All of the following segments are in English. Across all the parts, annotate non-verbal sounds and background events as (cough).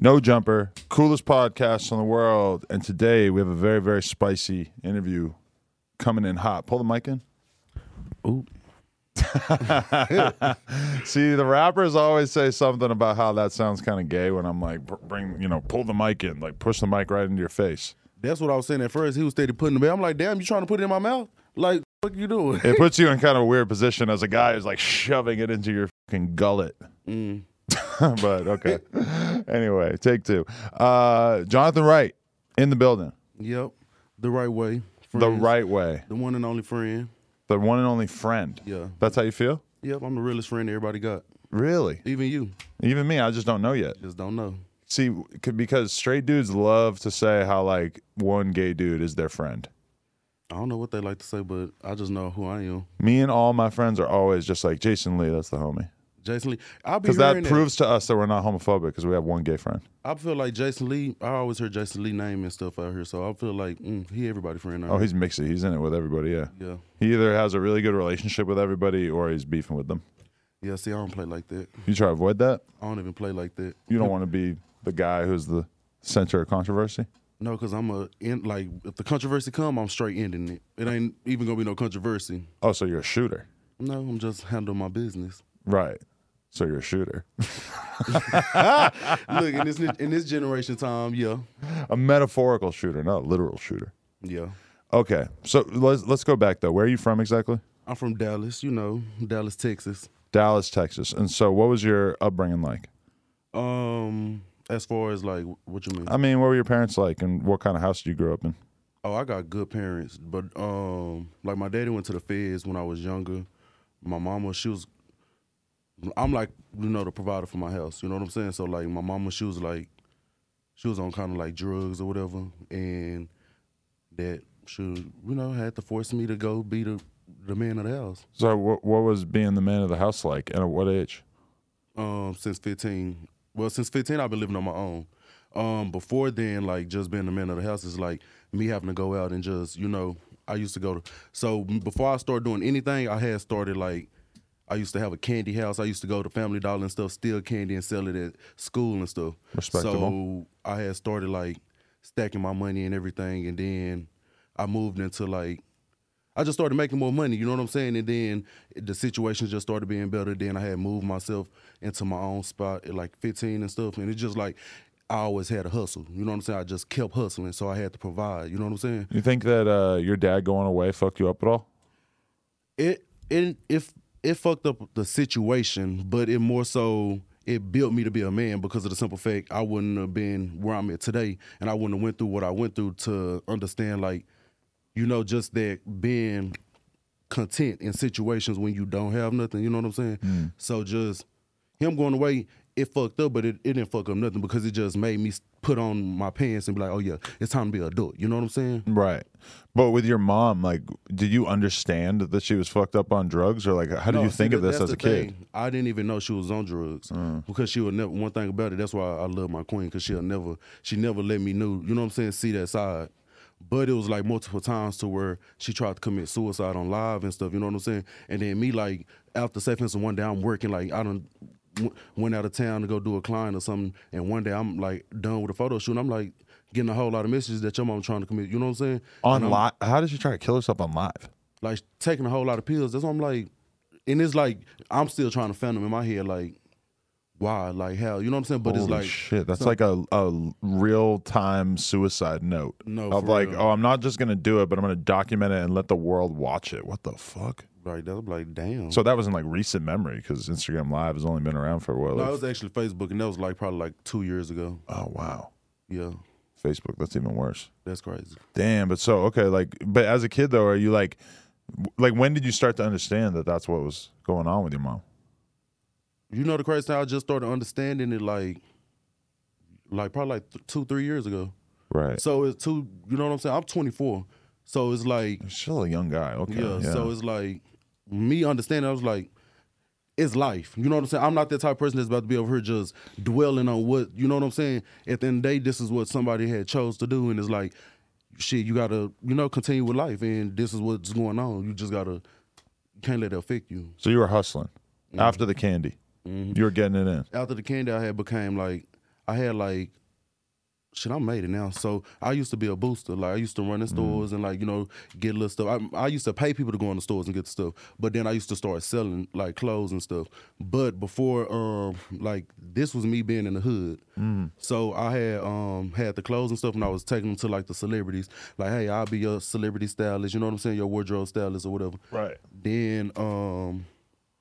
No Jumper, coolest podcast in the world. And today we have a very, very spicy interview coming in hot. Pull the mic in. Ooh. (laughs) See, the rappers always say something about how that sounds kind of gay when I'm like, bring, you know, pull the mic in, like push the mic right into your face. That's what I was saying at first. He was steady putting it. I'm like, damn, you trying to put it in my mouth? Like, what you doing? It puts you in (laughs) kind of a weird position as a guy who's like shoving it into your fucking gullet. Mm. (laughs) but okay. anyway, take two. Uh, Jonathan Wright in the building. Yep, the right way. The right way. the one and only friend. The one and only friend. Yeah. That's how you feel? Yep, I'm the realest friend everybody got. Really? Even you, Even me, I just don't know yet. just don't know. See, because straight dudes love to say how like one gay dude is their friend. I don't know what they like to say, but I just know who I am. Me and all my friends are always just like Jason Lee. That's the homie. Jason Lee. I'll be Because that proves to us that we're not homophobic because we have one gay friend. I feel like Jason Lee. I always heard Jason Lee name and stuff out here, so I feel like mm, he everybody friend. Oh, here. he's mixed. He's in it with everybody. Yeah. yeah, He either has a really good relationship with everybody or he's beefing with them. yeah. See, I don't play like that. You try to avoid that. I don't even play like that. You don't want to be the guy who's the center of controversy. No, because I'm a in like if the controversy come, I'm straight ending it. It ain't even gonna be no controversy. Oh, so you're a shooter, No, I'm just handling my business. Right? So you're a shooter, (laughs) Look in this in this generation Tom, yeah, a metaphorical shooter, not a literal shooter. yeah. Okay, so let's let's go back though. Where are you from exactly? I'm from Dallas, you know, Dallas, Texas. Dallas, Texas. And so, what was your upbringing like? Um, as far as like what you mean? I mean, what were your parents like, and what kind of house did you grow up in? Oh, I got good parents, but um, like my daddy went to the feds when I was younger. My mama, she was. I'm like you know the provider for my house. You know what I'm saying? So like my mama, she was like, she was on kind of like drugs or whatever, and that she you know had to force me to go be the the man of the house. So, what, what was being the man of the house like, and at what age? Um, since 15. Well, since 15, I've been living on my own. Um, before then, like just being the man of the house is like me having to go out and just you know I used to go to. So before I started doing anything, I had started like I used to have a candy house. I used to go to Family Dollar and stuff, steal candy and sell it at school and stuff. Respectable. So I had started like stacking my money and everything, and then I moved into like I just started making more money, you know what I'm saying? And then the situation just started being better. Then I had moved myself into my own spot at like 15 and stuff. And it's just like I always had a hustle, you know what I'm saying? I just kept hustling, so I had to provide, you know what I'm saying? You think that uh, your dad going away fucked you up at all? It it if it fucked up the situation, but it more so it built me to be a man because of the simple fact I wouldn't have been where I'm at today, and I wouldn't have went through what I went through to understand like, you know, just that being content in situations when you don't have nothing. You know what I'm saying? Mm. So just him going away, it fucked up, but it, it didn't fuck up nothing because it just made me put on my pants and be like, oh yeah, it's time to be an adult. You know what I'm saying? Right. But with your mom, like, did you understand that she was fucked up on drugs, or like, how did No, you see, think of this as a the kid? I didn't even know she was on drugs mm. because she would never. One thing about it, that's why I love my queen because she'll never, she never let me know. You know what I'm saying? See that side. But it was like multiple times to where she tried to commit suicide on live and stuff. You know what I'm saying? And then me like after for instance one day I'm working like I don't went out of town to go do a client or something, and one day I'm like done with a photo shoot. and I'm like getting a whole lot of messages that your mom trying to commit. You know what I'm saying? On live, how did she try to kill herself on live? like taking a whole lot of pills. That's why I'm like, and it's like I'm still trying to fathom in my head like, why, like hell, you know what I'm saying? But Holy it's like shit. That's like a, a real time suicide note. No, of like, real. oh, I'm not just gonna do it, but I'm gonna document it and let the world watch it. What the fuck? Like that. I'm like, damn. So that was in like recent memory because Instagram Live has only been around for what? no, like- it was actually Facebook, and that was like probably like two years ago. oh wow, Yeah, Facebook. That's even worse. that's crazy. Damn. But so okay, like, but as a kid though, are you like, like when did you start to understand that that's what was going on with your mom? You know the crazy thing? I just started understanding it like, like probably like th- two, three years ago. Right. So it's two. You know what I'm saying? I'm 24, so it's like You're still a young guy. Okay. yeah, Yeah. So it's like me understanding. I was like, it's life. You know what I'm saying? I'm not that type of person that's about to be over here just dwelling on what you know what I'm saying. At the end of the day, this is what somebody had chose to do, and it's like, shit, you gotta you know continue with life, and this is what's going on. You just gotta you can't let it affect you. so you were hustling Mm-hmm. after the candy. You were getting it in. After the candy, I had became like I had like. Shit, I made it now. So I used to be a booster. Like I used to run in stores and like you know get little stuff. I, I used to pay people to go in the stores and get the stuff. But then I used to start selling like clothes and stuff. But before, um, like this was me being in the hood. So I had um had the clothes and stuff, and I was taking them to like the celebrities. Like, hey, I'll be your celebrity stylist. You know what I'm saying? Your wardrobe stylist or whatever. Right. Then um,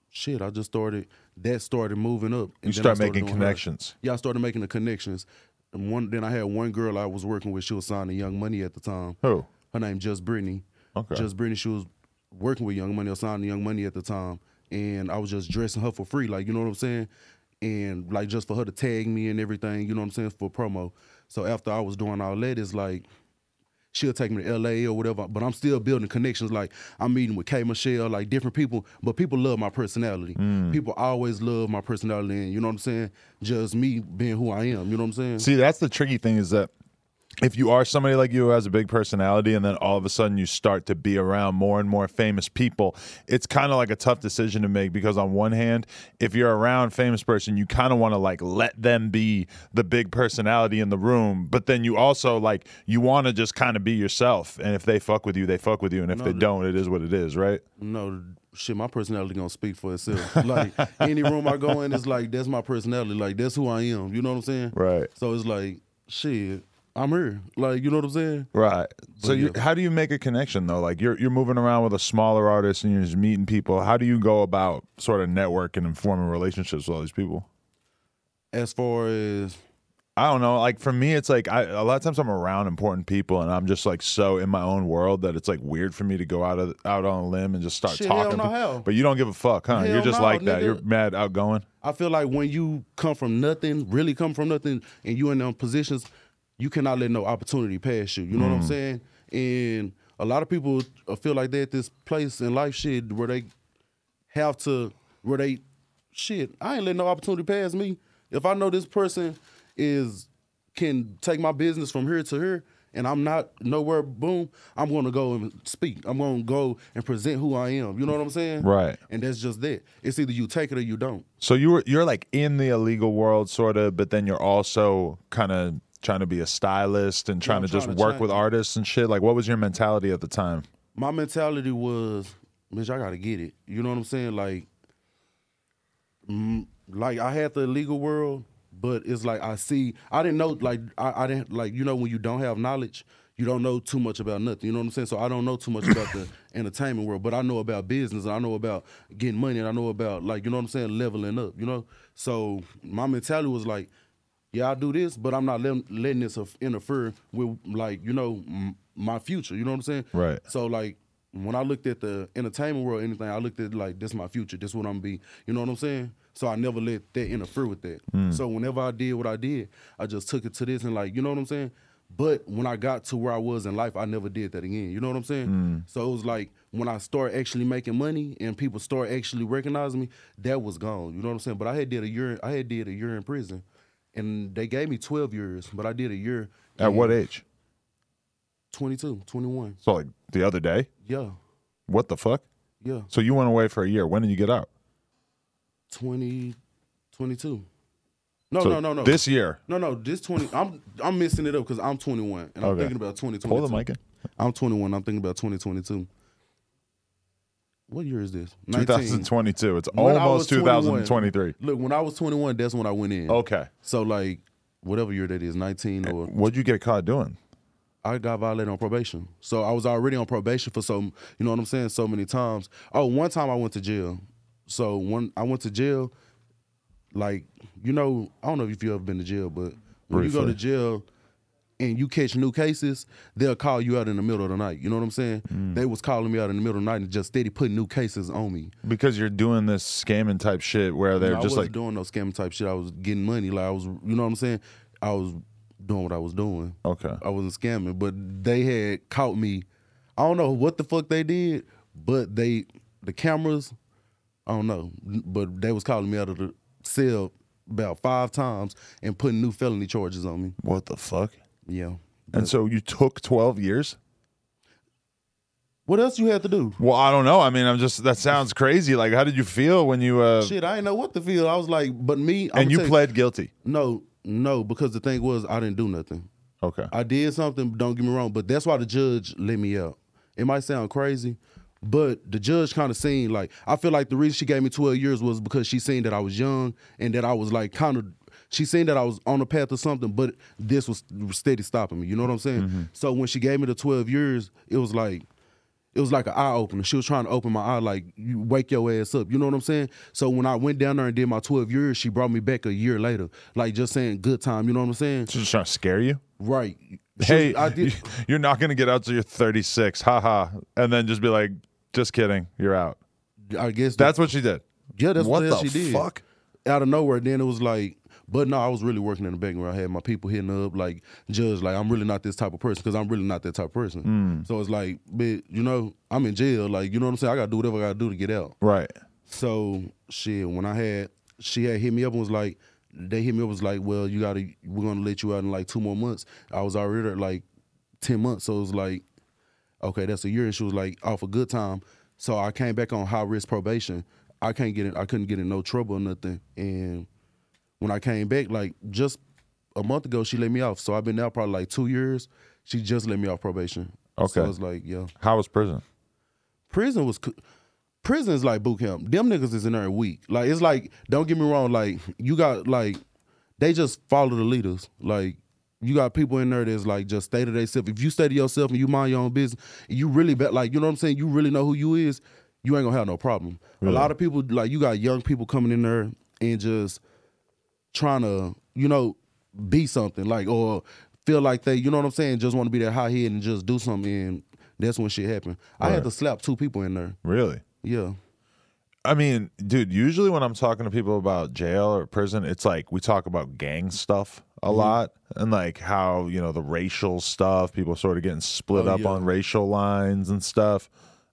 shit, I just started. That started moving up. You and I start making doing her. connections. Yeah, I started making the connections. And one then I had one girl I was working with. She was signing Young Money at the time. Who? Her name Just Brittany. Okay. Just Brittany. She was working with Young Money or signing Young Money at the time, and I was just dressing her for free, like you know what I'm saying, and like just for her to tag me and everything, you know what I'm saying, for promo. So after I was doing all that, it's like she'll take me to LA or whatever, but I'm still building connections. Like I'm meeting with K Michelle, like different people, but people love my personality. Mm. People always love my personality, and you know what I'm saying. Just me being who I am, you know what I'm saying. See, that's the tricky thing is that if you are somebody like you who has a big personality and then all of a sudden you start to be around more and more famous people, it's kind of like a tough decision to make because on one hand, if you're around famous person, you kind of want to like let them be the big personality in the room, but then you also like you want to just kind of be yourself and if they fuck with you, they fuck with you and if they don't, it is what it is, right? No, shit, my personality gonna speak for itself. like any room I go in, it's like that's my personality. Like that's who I am. You know what I'm saying? Right. So it's like shit, I'm here. Like you know what I'm saying? Right. So But you, how do you make a connection though? Like you're you're moving around with a smaller artist and you're just meeting people. How do you go about sort of networking and forming relationships with all these people? As far as I don't know. Like for me, it's like I, a lot of times I'm around important people and I'm just like so in my own world that it's like weird for me to go out of out on a limb and just start Shit, talking. no. But you don't give a fuck, huh? Hell You're just no, like that. nigga. You're mad outgoing. I feel like when you come from nothing, really come from nothing, and you in them positions, you cannot let no opportunity pass you. You know what I'm mm. saying? And a lot of people feel like they're at this place in life, shit, where they have to, where they, shit, I ain't letting no opportunity pass me. If I know this person is can take my business from here to here, and I'm not nowhere, boom, I'm gonna go and speak. I'm gonna go and present who I am. You know what I'm saying? Right. And that's just that. It's either you take it or you don't. So you were you're like in the illegal world sort of, but then you're also kind of trying to be a stylist and trying I'm to just to work change. with artists and shit. Like what was your mentality at the time? my mentality was, bitch, I gotta get it. You know what I'm saying? Like, mm, like I had the illegal world, but it's like I see. I didn't know. Like I, I didn't like. You know when you don't have knowledge, you don't know too much about nothing. You know what I'm saying? So I don't know too much about the (coughs) entertainment world, but I know about business and I know about getting money and I know about like you know what I'm saying, leveling up. You know. So my mentality was like. Yeah, I do this, but I'm not letting, letting this interfere with like you know m- my future. You know what I'm saying? Right. So like when I looked at the entertainment world, anything, I looked at like this is my future. This is what I'm gonna be. You know what I'm saying? So I never let that interfere with that. Hmm. So whenever I did what I did, I just took it to this and like you know what I'm saying. But when I got to where I was in life, I never did that again. You know what I'm saying? Hmm. So it was like when I start actually making money and people start actually recognizing me, that was gone. You know what I'm saying? But I had did a year. I had did a year in prison, and they gave me 12 years, but I did a year. At what age? 22, 21. So like the other day? Yeah, What the fuck? yeah. So you went away for a year. When did you get out? 20, 22. No, So no, no, no. This year. No, no, this 20. I'm I'm missing it up because I'm 21 and I'm Okay. thinking about 2022. Hold the mic in. I'm 21. I'm thinking about 2022. What year is this? 19. 2022. It's When almost 2023. Look, when I was 21, that's when I went in. Okay. So like whatever year that is, 19 or What'd you get caught doing? I got violated on probation. So I was already on probation for so you know what I'm saying, so many times. Oh, one time I went to jail. So when I went to jail, like, you know, I don't know if you ever been to jail, but when you go to jail and you catch new cases, they'll call you out in the middle of the night. You know what I'm saying? Mm. They was calling me out in the middle of the night and just steady putting new cases on me. Because you're doing this scamming type shit where they're No, I just wasn't like, doing no scamming type shit. I was getting money. Like I was, you know what I'm saying? I was doing what I was doing. okay. I wasn't scamming, but they had caught me. I don't know what the fuck they did, but they the cameras. I don't know, but they was calling me out of the cell about five times and putting new felony charges on me. What the fuck? Yeah. And so you took 12 years? What else you had to do? Well, I don't know. I mean, I'm just, that sounds crazy. Like, how did you feel when you, uh, Shit, I didn't know what to feel. I was like, but me. I'ma and you pled guilty? No, no, because the thing was, I didn't do nothing. Okay. I did something, don't get me wrong, but that's why the judge let me out. It might sound crazy, but the judge kind of seen like I feel like the reason she gave me 12 years was because she seen that I was young and that I was like kind of she seen that I was on the path of something, but this was steady stopping me. You know what I'm saying? Mm-hmm. So when she gave me the 12 years, it was like it was like an eye opener. She was trying to open my eye, like you wake your ass up. You know what I'm saying? So when I went down there and did my 12 years, she brought me back a year later, like just saying good time. You know what I'm saying? She's trying to scare you? Right. Hey, was- (laughs) you're not going to get out till you're 36. Haha. And then just be like, just kidding. You're out. I guess That's what she did. yeah, that's what what, the she did. fuck? Out of nowhere, then it was like, but no, I was really working in the background. I had my people hitting up, like judge, like I'm really not this type of person because I'm really not that type of person. Hmm. So it's like, but you know, I'm in jail. Like you know what I'm saying? I gotta do whatever I gotta do to get out. Right. So shit, when I had, she had hit me up and was like, they hit me up was like, well, you gotta, we're gonna let you out in like two more months. I was already at like ten months, so it was like, okay, that's a year. And she was like, off a good time. So I came back on high risk probation. I can't get in, I couldn't get in no trouble or nothing. And when I came back, like just a month ago, she let me off. So I've been out probably like two years. She just let me off probation. Okay. So it's like, yeah How was prison? prison was co- prison is like boot camp. Them niggas is in there a week. Like it's like don't get me wrong. Like you got like they just follow the leaders. Like you got people in there that's like just stay to themselves. If you stay to yourself and you mind your own business, you really bet like you know what I'm saying. You really know who you is. You ain't gonna have no problem. A lot of people like you got young people coming in there and just trying to you know be something like or feel like they you know what I'm saying. Just want to be that high head and just do something. And that's when shit happened. I had to slap two people in there. Really? Yeah. I mean, dude, usually when I'm talking to people about jail or prison, it's like we talk about gang stuff a Mm-hmm. lot and like how, you know, the racial stuff, people sort of getting split Oh, up yeah. on racial lines and stuff.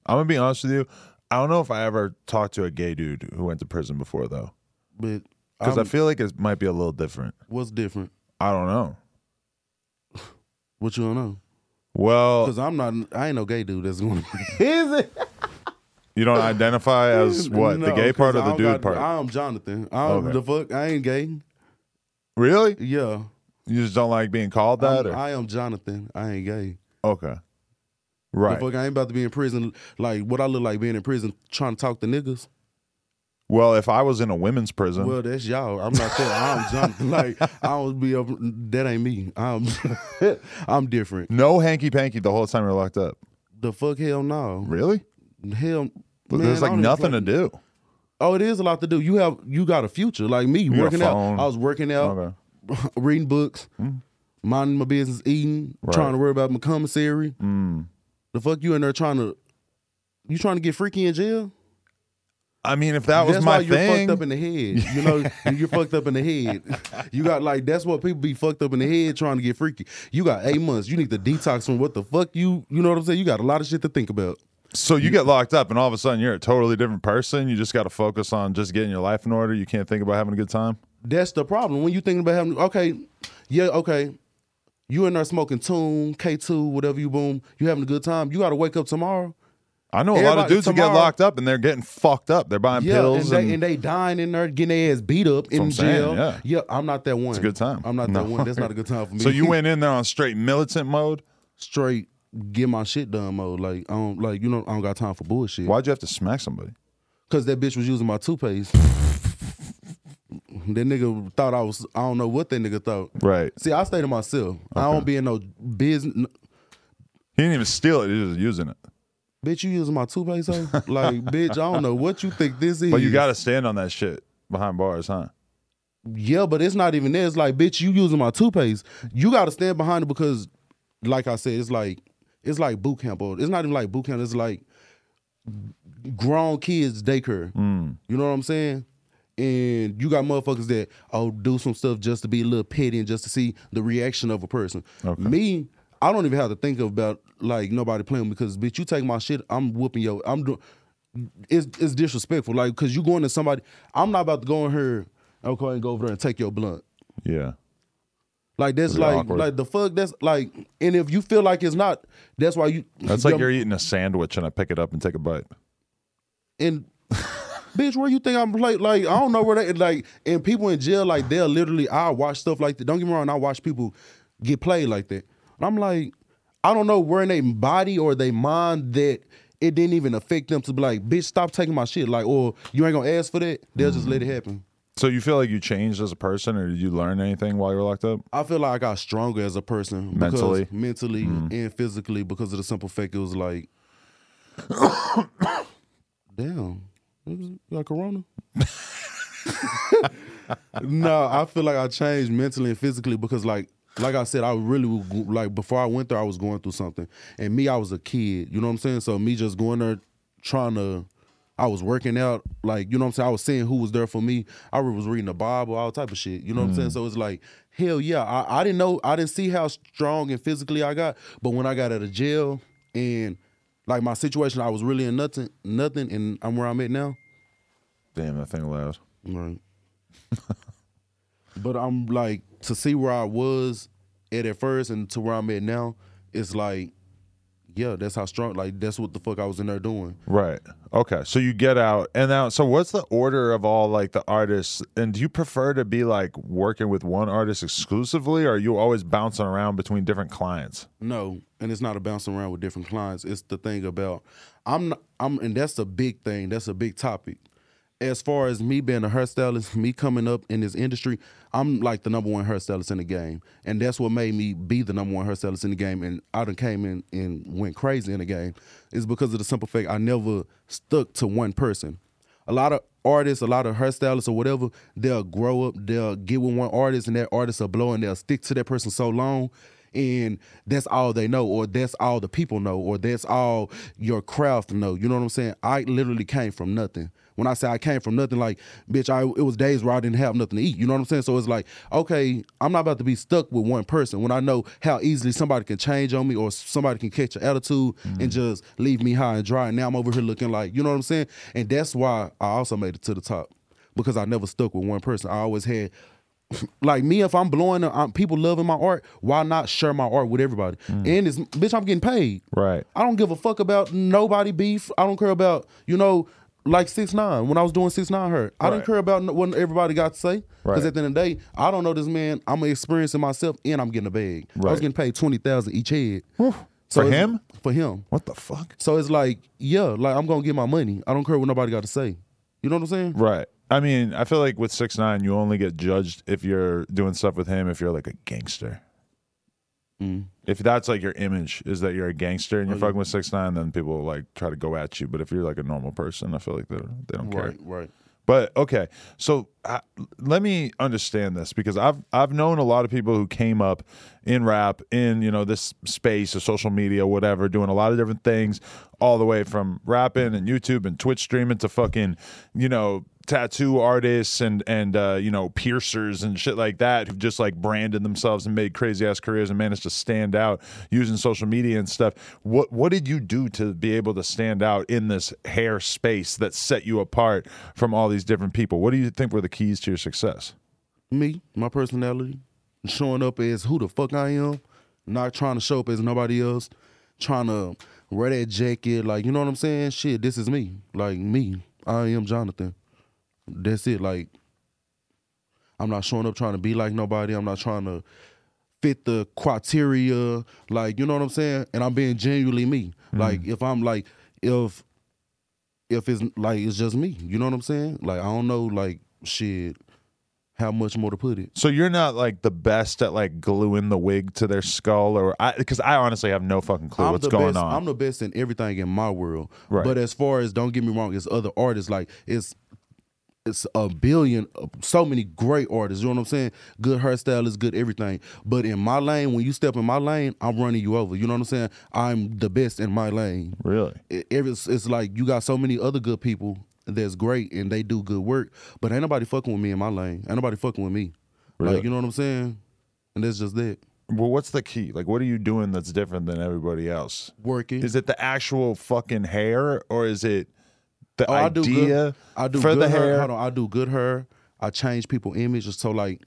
I'm going to be honest with you. I don't know if I ever talked to a gay dude who went to prison before, though, But because I I'm- feel like it might be a little different. what's different? I don't know. (laughs) What you don't know? Well, Because I'm not. I ain't no gay dude. That's going. (laughs) Is it? you don't identify as (laughs) what? the gay part or the dude part? I'm Jonathan. I'm Okay. the fuck. I ain't gay. really? Yeah. You just don't like being called that? I'm- Or? I am Jonathan. I ain't gay. okay. Right. The Right. fuck. I ain't about to be in prison. Like what I look like being in prison, trying to talk to niggas. Well, if I was in a women's prison, Well, that's y'all. I'm not that. I'm (laughs) Jonathan. Like I don't be up. That ain't me. I'm. (laughs) I'm different. no hanky panky the whole time you're locked up. The fuck hell no. Really? Hell. Man, there's like nothing to do. Oh, it is a lot to do. You have you got a future. Like me, a working out. I was working out, Okay. (laughs) reading books, minding my business, eating, Right. trying to worry about my commissary. Mm. The fuck you in there trying to you trying to get freaky in jail? I mean, if that was that's my why you're thing, fucked up in the head. You know, (laughs) you're fucked up in the head. You got like that's what people be fucked up in the head trying to get freaky. You got eight months. You need to detox from what the fuck you you know what I'm saying? You got a lot of shit to think about. so you get locked up, and all of a sudden you're a totally different person. You just got to focus on just getting your life in order. You can't think about having a good time. That's the problem. When you thinking about having okay, yeah, okay. You in there smoking tune, K2, whatever you boom, you having a good time. You gotta wake up tomorrow. I know a lot of dudes who get locked up and they're getting fucked up. They're buying Yeah, pills and they, and, and they dying in there, getting their ass beat up in I'm saying, jail. yeah. I'm not that one. It's a good time. I'm not No. that one. That's not a good time for (laughs) me. so you went in there on straight militant mode. straight get my shit done mode. Like I don't like you know I don't got time for bullshit. Why'd you have to smack somebody? Cause that bitch was using my toothpaste. that nigga thought I was I don't know what that nigga thought. Right. See, I stay to myself. I don't be in no business. He didn't even steal it. He was using it. Bitch, you using my toothpaste? Huh? like, (laughs) bitch, I don't know what you think this is. But you got to stand on that shit behind bars, huh? Yeah, but it's not even there. It's like, bitch, you using my toothpaste. You got to stand behind it because, like I said, it's like it's like boot camp. Or it's not even like boot camp. It's like grown kids daycare. Hmm. You know what I'm saying? And you got motherfuckers that oh do some stuff just to be a little petty and just to see the reaction of a person. Me, I don't even have to think about like nobody playing because bitch, you take my shit, I'm whooping yo. I'm doing. It's it's disrespectful, like because you going to somebody. I'm not about to go in here. Okay, and go over there and take your blunt. Yeah. Like that's like awkward? like the fuck. That's like, and if you feel like it's not, that's why you. That's like you're eating a sandwich and I pick it up and take a bite. and (laughs) bitch, where you think I'm like? Like I don't know where they like. And people in jail, like they'll literally. I watch stuff like that. Don't get me wrong. I watch people get played like that. And I'm like, I don't know where in their body or they mind that it didn't even affect them to be like, bitch, stop taking my shit. Like, or you ain't gonna ask for that. They'll just let it mm-hmm. happen. So you feel like you changed as a person or did you learn anything while you were locked up? I feel like I got stronger as a person because- Mentally? mentally mm-hmm. and physically because of the simple fact it was like, (coughs) damn, you got corona? (laughs) no, I feel like I changed mentally and physically because like. Like I said, I really was like before I went there, I was going through something, and me, I was a kid. You know what I'm saying? So me just going there, trying to, I was working out, like you know what I'm saying. I was seeing who was there for me. I was reading the Bible, all type of shit. You know what I'm saying? Mm. So it's like, hell yeah. I, I didn't know, I didn't see how strong and physically I got, but when I got out of jail and like my situation, I was really in nothing, nothing, and I'm where I'm at now. Damn, that thing loud. Right. (laughs) but I'm like to see where I was at at first and to where I'm at now. It's like, yeah, that's how strong. Like that's what the fuck I was in there doing. Right. Okay. So you get out and now so what's the order of all like the artists and do you prefer to be like working with one artist exclusively or are you always bouncing around between different clients? No, and it's not a bouncing around with different clients. It's the thing about I'm I'm and that's a big thing. That's a big topic. As far as me being a hairstylist, me coming up in this industry, I'm like the number one hairstylist in the game, and that's what made me be the number one hairstylist in the game. And I done came in and went crazy in the game. Is because of the simple fact I never stuck to one person. A lot of artists, a lot of hairstylists or whatever, they'll grow up, they'll get with one artist, and that artist will blow, and they'll stick to that person so long and that's all they know, or that's all the people know, or that's all your craft know. You know what I'm saying? I literally came from nothing. When I say I came from nothing, like bitch, I it was days where I didn't have nothing to eat. You know what I'm saying? So it's like, okay, I'm not about to be stuck with one person when I know how easily somebody can change on me, or somebody can catch an attitude and just leave me high and dry. And now I'm over here looking like, you know what I'm saying? And that's why I also made it to the top because I never stuck with one person. I always had (laughs) like me, if I'm blowing, um, people loving my art. Why not share my art with everybody? And it's bitch, I'm getting paid. Right. I don't give a fuck about nobody beef. I don't care about you know like six nine when I was doing six nine her. I Right. didn't care about what everybody got to say because Right. at the end of the day, I don't know this man. I'm experiencing myself and I'm getting a bag. I Right. was getting paid twenty thousand each head. For it's- him? For him. What the fuck? So it's like yeah, like I'm gonna get my money. I don't care what nobody got to say. You know what I'm saying? Right. I mean, I feel like with six nine, you only get judged if you're doing stuff with him if you're like a gangster. Mm. If that's like your image is that you're a gangster and you're fucking with six nine, then people like try to go at you. But if you're like a normal person, I feel like they they don't care. Right, right. But okay, so uh, let me understand this because I've I've known a lot of people who came up in rap in you know this space of social media, whatever, doing a lot of different things, all the way from rapping and YouTube and Twitch streaming to fucking you know tattoo artists and and uh, you know piercers and shit like that who've just like branded themselves and made crazy ass careers and managed to stand out using social media and stuff. What what did you do to be able to stand out in this hair space that set you apart from all these different people? What do you think were the keys to your success? me, my personality, showing up as who the fuck I am, not trying to show up as nobody else, trying to wear that jacket, like you know what I'm saying? Shit, this is me, like me. I am Jonathan. That's it. Like I'm not showing up trying to be like nobody. I'm not trying to fit the criteria, like you know what I'm saying, and I'm being genuinely me. Mm-hmm. Like if I'm like if if it's like it's just me, you know what I'm saying? Like I don't know, like shit, how much more to put it. So you're not like the best at like gluing the wig to their skull, or I because I honestly have no fucking clue I'm what's going best, on. I'm the best in everything in my world. Right. But as far as don't get me wrong, it's other artists like it's it's a billion, uh, so many great artists. You know what I'm saying? Good hairstylists, good everything. But in my lane, when you step in my lane, I'm running you over. You know what I'm saying? I'm the best in my lane. really? It, it's, it's like you got so many other good people that's great and they do good work, but ain't nobody fucking with me in my lane. Ain't nobody fucking with me. Really? Like you know what I'm saying? And that's just that. Well, what's the key? Like, what are you doing that's different than everybody else? Working. Is it the actual fucking hair, or is it the Oh, I do idea good. I do for good the hair? Hold on, I do good hair. I change people images. So like,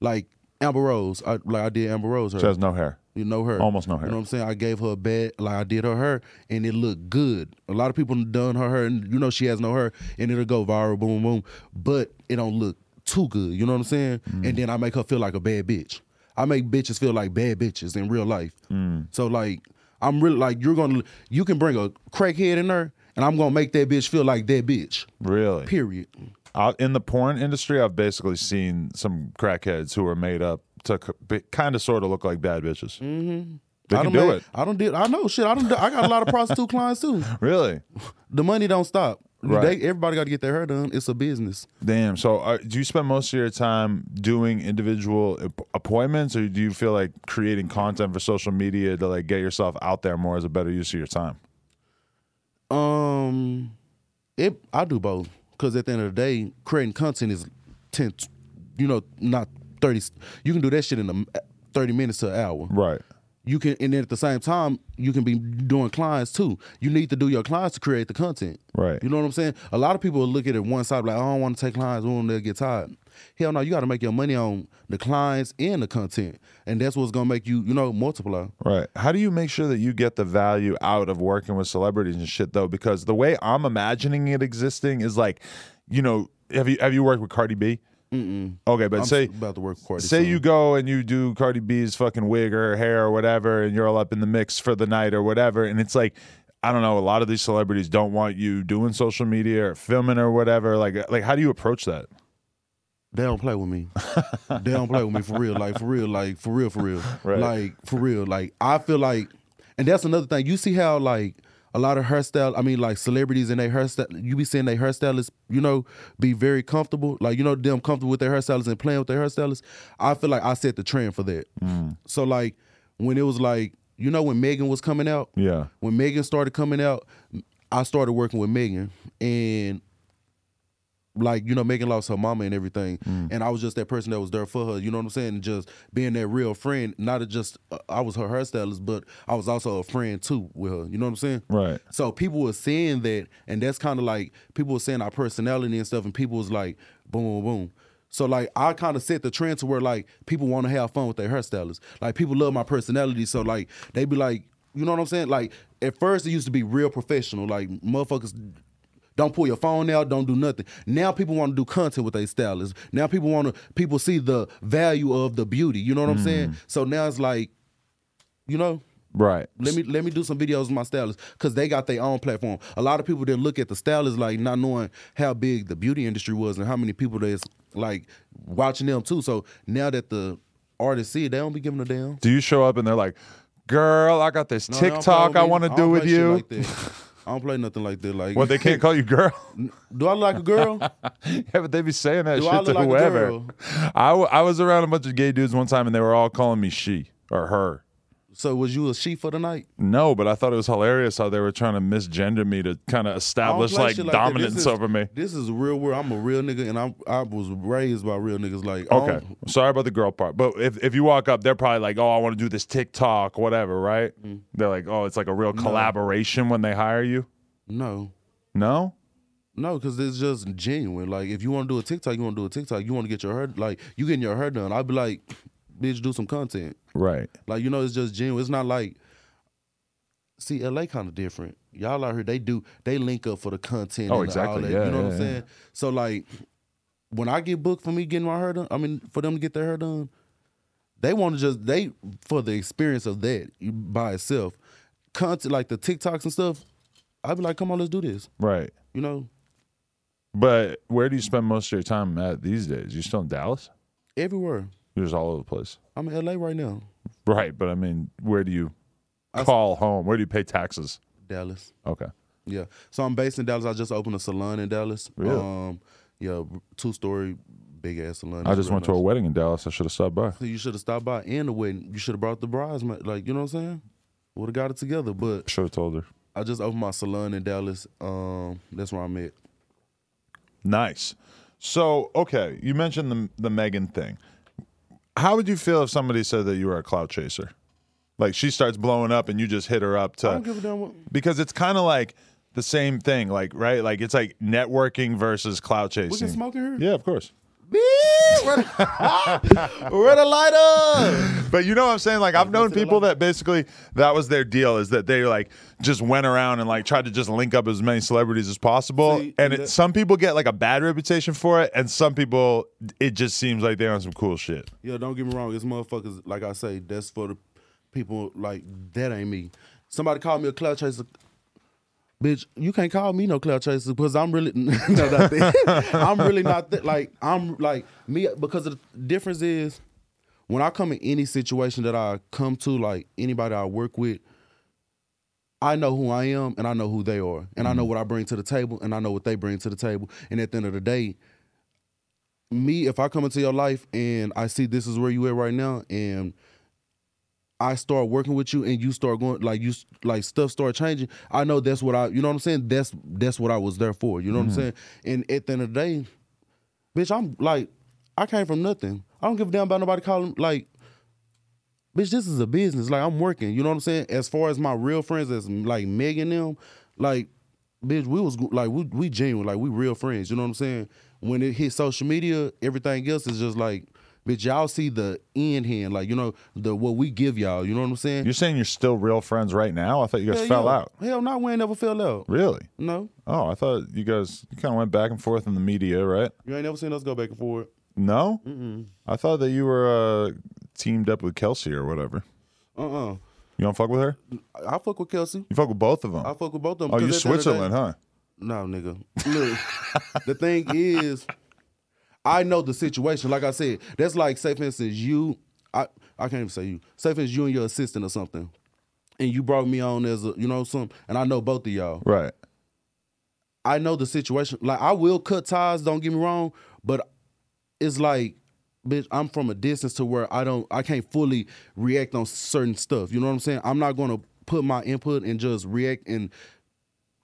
like Amber Rose. I like I did Amber Rose. Her. She has no hair. you know her. Almost no hair. You know what I'm saying? I gave her a bed. Like I did her hair, and it looked good. A lot of people done her hair, and you know she has no hair, and it'll go viral, boom, boom. But it don't look too good. You know what I'm saying? Mm. And then I make her feel like a bad bitch. I make bitches feel like bad bitches in real life. Mm. So like, I'm really like you're gonna you can bring a crackhead in there, and I'm gonna make that bitch feel like that bitch. Really? Period. Out in the porn industry, I've basically seen some crackheads who are made up to kind of sort of look like bad bitches. Mm-hmm. They I can do made- it. I don't did. I know shit. I don't. I got a lot of prostitute (laughs) clients too. Really? The money don't stop. Right. They, everybody got to get their hair done. It's a business. Damn. So, uh, do you spend most of your time doing individual appointments, or do you feel like creating content for social media to like get yourself out there more as a better use of your time? Um, it I do both because at the end of the day, creating content is ten. You know, not thirty. You can do that shit in a, thirty minutes to an hour. Right. You can, and then at the same time, you can be doing clients too. You need to do your clients to create the content. Right. You know what I'm saying? A lot of people look at it one side like, I don't want to take clients, when they'll get tired. Hell no, you got to make your money on the clients and the content, and that's what's gonna make you, you know, multiply. Right. How do you make sure that you get the value out of working with celebrities and shit though? Because the way I'm imagining it existing is like, you know, have you have you worked with Cardi B? Mm-mm. Okay, but I'm say about to work Cardi say soon. you go and you do Cardi B's fucking wig or hair or whatever, and you're all up in the mix for the night or whatever, and it's like. I don't know. A lot of these celebrities don't want you doing social media or filming or whatever. Like, like, how do you approach that? They don't play with me. they don't play with me for real. Like for real. Like for real. For real. Right. Like for real. Like I feel like, and that's another thing. You see how like a lot of hairstyle. I mean, like celebrities and their hairstyle. You be seeing their hairstylists. You know, be very comfortable. Like you know, them comfortable with their hairstylists and playing with their hairstylists. I feel like I set the trend for that. Mm. So like when it was like you know when Megan was coming out. Yeah. When Megan started coming out, I started working with Megan and like you know Megan lost her mama and everything. And I was just that person that was there for her you know what I'm saying? Just being that real friend not just uh, I was her hairstylist but I was also a friend too with her you know what I'm saying? Right. so people were saying that and that's kind of like people were saying our personality and stuff and people was like boom boom boom. So like I kind of set the trend to where like people want to have fun with their hairstylists like people love my personality so like they be like you know what I'm saying? Like at first it used to be real professional like motherfuckers don't pull your phone out. Don't do nothing. Now people want to do content with their stylists. Now people want to people see the value of the beauty. You know what I'm hmm. saying? So now it's like, you know, Right. let me let me do some videos with my stylists because they got their own platform. A lot of people that look at the stylists like not knowing how big the beauty industry was and how many people that's like watching them too. So now that the artists see it, they don't be giving a damn. Do you show up and they're like, "Girl, I got this No, TikTok play I want to do with you"? Like. (laughs) I don't play nothing like that. Like Well, they can't call you girl. do I look like a girl? (laughs) yeah, but they be saying that Do shit to like whoever. I, w- I was around a bunch of gay dudes one time and they were all calling me she or her. So was you a she for the night? No, but I thought it was hilarious how they were trying to misgender me to kind of establish like like dominance is- over me. This is a real world. I'm a real nigga, and I'm I was raised by real niggas. Like Okay, sorry about the girl part, but if, if you walk up, they're probably like, "Oh, I want to do this TikTok, whatever," right? Mm. They're like, "Oh, it's like a real collaboration when they hire you." no, No, no, because it's just genuine. Like if you want to do a TikTok, you want to do a TikTok. You want to get your hair like you getting your hair done. I'd be like, bitch, do some content. right? Like you know, it's just genuine. It's not like. See, LA kind of different. Y'all out here, they do they link up for the content. Oh, and the- all exactly. that, Yeah, you know yeah, what I'm yeah. saying. So like, when I get booked for me getting my hair done, I mean, for them to get their hair done, They want to just they for the experience of that by itself. Content like the TikToks and stuff. I'd be like, come on, let's do this. Right. You know, But where do you spend most of your time at these days? You still in Dallas? everywhere. You're just all over the place. I'm in LA right now. Right, but I mean, where do you I- call home? Where do you pay taxes? Dallas. Okay. Yeah. So I'm based in Dallas. I just opened a salon in Dallas. Really? Um, yeah, two story, big ass salon. I just went to a wedding in Dallas. I should have stopped by. So you should have stopped by and the wedding. You should have brought the brides, man. Like you know what I'm saying? Would have got it together. But Should have told her. I just opened my salon in Dallas. Um, that's where I'm at. Nice. So, okay, you mentioned the the Megan thing. How would you feel if somebody said that you were a clout chaser? Like she starts blowing up and you just hit her up I don't to give a damn what. because it's kind of like the same thing, like right? Like it's like networking versus clout We can chasing. smoke in here. Yeah, of course. Where the, where the light up? But you know what I'm saying? Like I've known people that basically that was their deal is that they like just went around and like tried to just link up as many celebrities as possible. See, and that- it, some people get like a bad reputation for it, and some people it just seems like they're on some cool shit. Yeah, don't get me wrong. It's motherfuckers, like I say, that's for the people like that ain't me. Somebody called me a clout chaser. Bitch, you can't call me no clout chaser because I'm really (laughs) no, not that. I'm really not that. Like I'm like me because the difference is when I come in any situation that I come to, like anybody I work with, I know who I am and I know who they are, and I know mm-hmm. what I bring to the table and I know what they bring to the table. And at the end of the day, me, if I come into your life and I see this is where you at right now, and I start working with you and you start going like you like stuff start changing, I know that's what I you know what I'm saying? That's that's what I was there for. You know what I'm mm-hmm. saying? And at the end of the day, bitch, I'm like, I came from nothing. I don't give a damn about nobody calling like bitch, this is a business. Like I'm working. You know what I'm saying? As far as my real friends, as like Megan them, like bitch, we was like we we genuine, like we real friends. You know what I'm saying? When it hit social media, everything else is just like, bitch, y'all see the end hand, like you know the what we give y'all. You know what I'm saying? You're saying you're still real friends right now? I thought you guys Hell fell yeah. out. Hell no, we ain't never fell out. Really? No, Oh, I thought you guys you kind of went back and forth in the media, right? you ain't never seen us go back and forth. No, I thought that you were uh, teamed up with Kelsey or whatever. Uh uh You don't fuck with her? I fuck with Kelsey. You fuck with both of them? I fuck with both of them. oh, you 'cause at the end of the day- Switzerland, huh? No, nigga. Look, the thing (laughs) is, I know the situation. Like I said, that's like, say for instance, you. I I can't even say you. Say for instance, you and your assistant or something, and you brought me on as a, you know, some, and I know both of y'all. Right. I know the situation. Like I will cut ties. Don't get me wrong, but it's like, bitch, I'm from a distance to where I don't, I can't fully react on certain stuff. You know what I'm saying? I'm not gonna put my input and just react and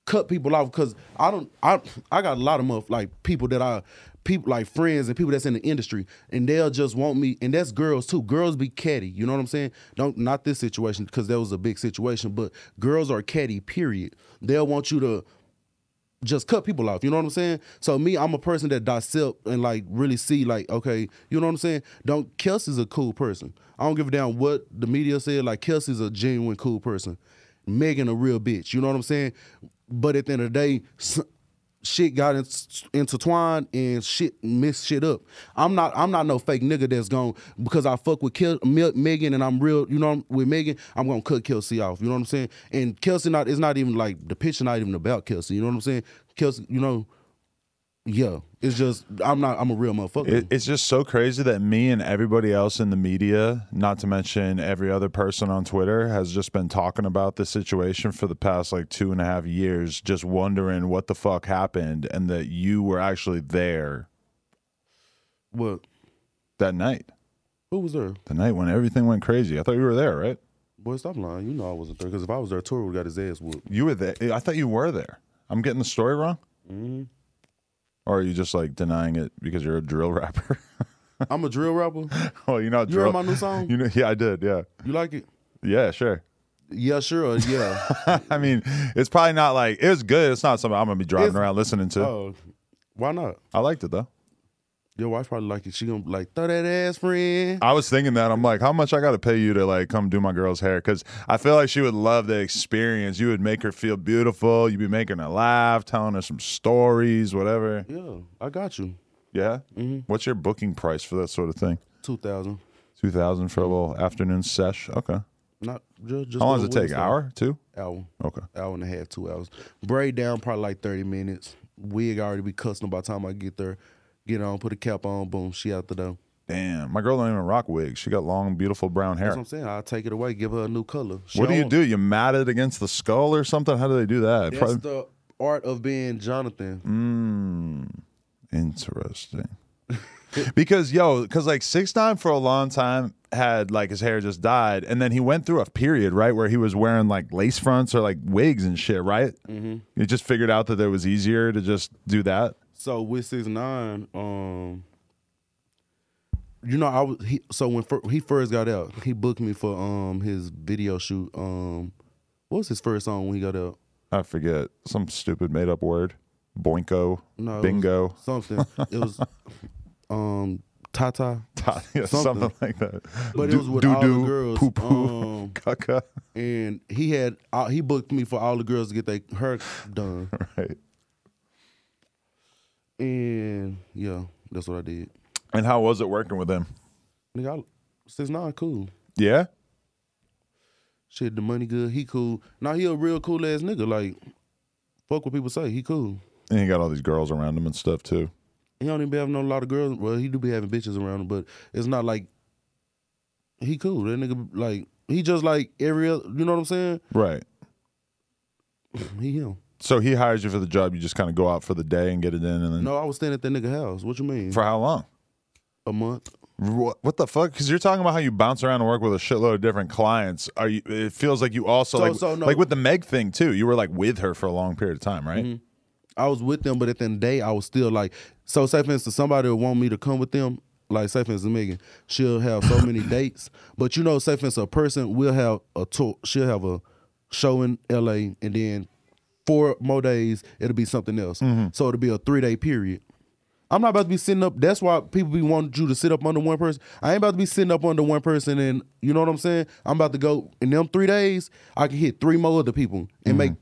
cut people off because I don't, I, I got a lot of muff like people that I, people like friends and people that's in the industry, and they'll just want me, and that's girls too. Girls be catty. You know what I'm saying? Don't not this situation because that was a big situation, but girls are catty. Period. They'll want you to just cut people off. You know what I'm saying? So me, I'm a person that dissect and like really see like, okay, you know what I'm saying? Don't Kelsey's a cool person. I don't give a damn what the media said. Like Kelsey's a genuine cool person. Megan a real bitch. You know what I'm saying? But at the end of the day, shit got in- intertwined and shit messed shit up. I'm not I'm not no fake nigga that's going because I fuck with Kel- Me- Megan and I'm real, you know, with Megan, I'm gonna cut Kelsey off. You know what I'm saying? And Kelsey not it's not even like the picture not even about Kelsey. You know what I'm saying? Kelsey, you know, yeah. It's just I'm not I'm a real motherfucker. It, it's just so crazy that me and everybody else in the media, not to mention every other person on Twitter, has just been talking about this situation for the past like two and a half years, just wondering what the fuck happened and that you were actually there what? that night. Who was there? The night when everything went crazy. I thought you were there, right? Boy, stop lying. You know I wasn't there because if I was there, Tory would got his ass whooped. You were there. I thought you were there. I'm getting the story wrong? Mm-hmm. Or are you just like denying it because you're a drill rapper? (laughs) I'm a drill rapper. oh, you know, You drill. heard my new song? You know, yeah, I did. Yeah, You like it? yeah, sure. Yeah, sure. Yeah. (laughs) I mean, it's probably not like it was good. It's not something I'm gonna be driving It's- around listening to. Oh, why not? I liked it though. Your wife probably like it. She gonna be like throw that ass, friend. I was thinking that I'm like, how much I got to pay you to like come do my girl's hair? Because I feel like she would love the experience. You would make her feel beautiful. You'd be making her laugh, telling her some stories, whatever. Yeah, I got you. Yeah. Mm-hmm. What's your booking price for that sort of thing? Two thousand. Two thousand for a little afternoon sesh. Okay. Not just. just How long does it take? some- Hour? Two? Hour. Okay. Hour and a half, two hours. Braid down probably like thirty minutes. Wig already be custom by the time I get there. Get on, put a cap on, boom, she out the door. Damn. My girl don't even rock wigs. She got long, beautiful brown hair. That's what I'm saying. I'll take it away, give her a new color. She What do you don't- do? You mat it against the skull or something? How do they do that? That's Probably- the art of being Jonathan. Mm, interesting. (laughs) because yo, because like six nine for a long time had like his hair just dyed, and then he went through a period right where he was wearing like lace fronts or like wigs and shit. Right? Mm-hmm. He just figured out that it was easier to just do that. So with six nine, um, you know, I was he. So when fir- he first got out, he booked me for um his video shoot. Um, what was his first song when he got out? I forget some stupid made up word. Boinko, No, bingo, something. it was (laughs) um Tata, yeah, something. Something. like that. but it was with all the doo-doo, girls. poo poo, Um, (laughs) caca. and he had uh, he booked me for all the girls to get their hair done. (laughs) Right. And yeah, that's what I did. And how was it working with him? Nigga, I, six nine, cool. Yeah. Shit, the money good. He cool. Now he a real cool ass nigga. Like, fuck what people say. He cool. And he got all these girls around him and stuff too. He don't even be having no lot of girls. Well, he do be having bitches around him, but it's not like he cool. That nigga like he just like every other. You know what I'm saying? Right. (laughs) He him. So he hires you for the job. You just kind of go out for the day and get it in, and then No, I was staying at that nigga house. What you mean? for how long? a month. What, what the fuck? Because you're talking about how you bounce around and work with a shitload of different clients. Are you? It feels like you also So- like so no. like with the Meg thing too. You were like with her for a long period of time, right? Mm-hmm. I was with them, but at the end of the day, I was still like. So, say for instance, somebody would want me to come with them. Like, say for instance, Megan, she'll have so many (laughs) dates, but you know, say for instance, a person will have a tour. She'll have a show in L.A. and then four more days it'll be something else. Mm-hmm. So it'll be a three day period. I'm not about to be sitting up. That's why people be wanting you to sit up under one person. I ain't about to be sitting up under one person, and you know what I'm saying. I'm about to go in them three days. I can hit three more other people and mm-hmm. make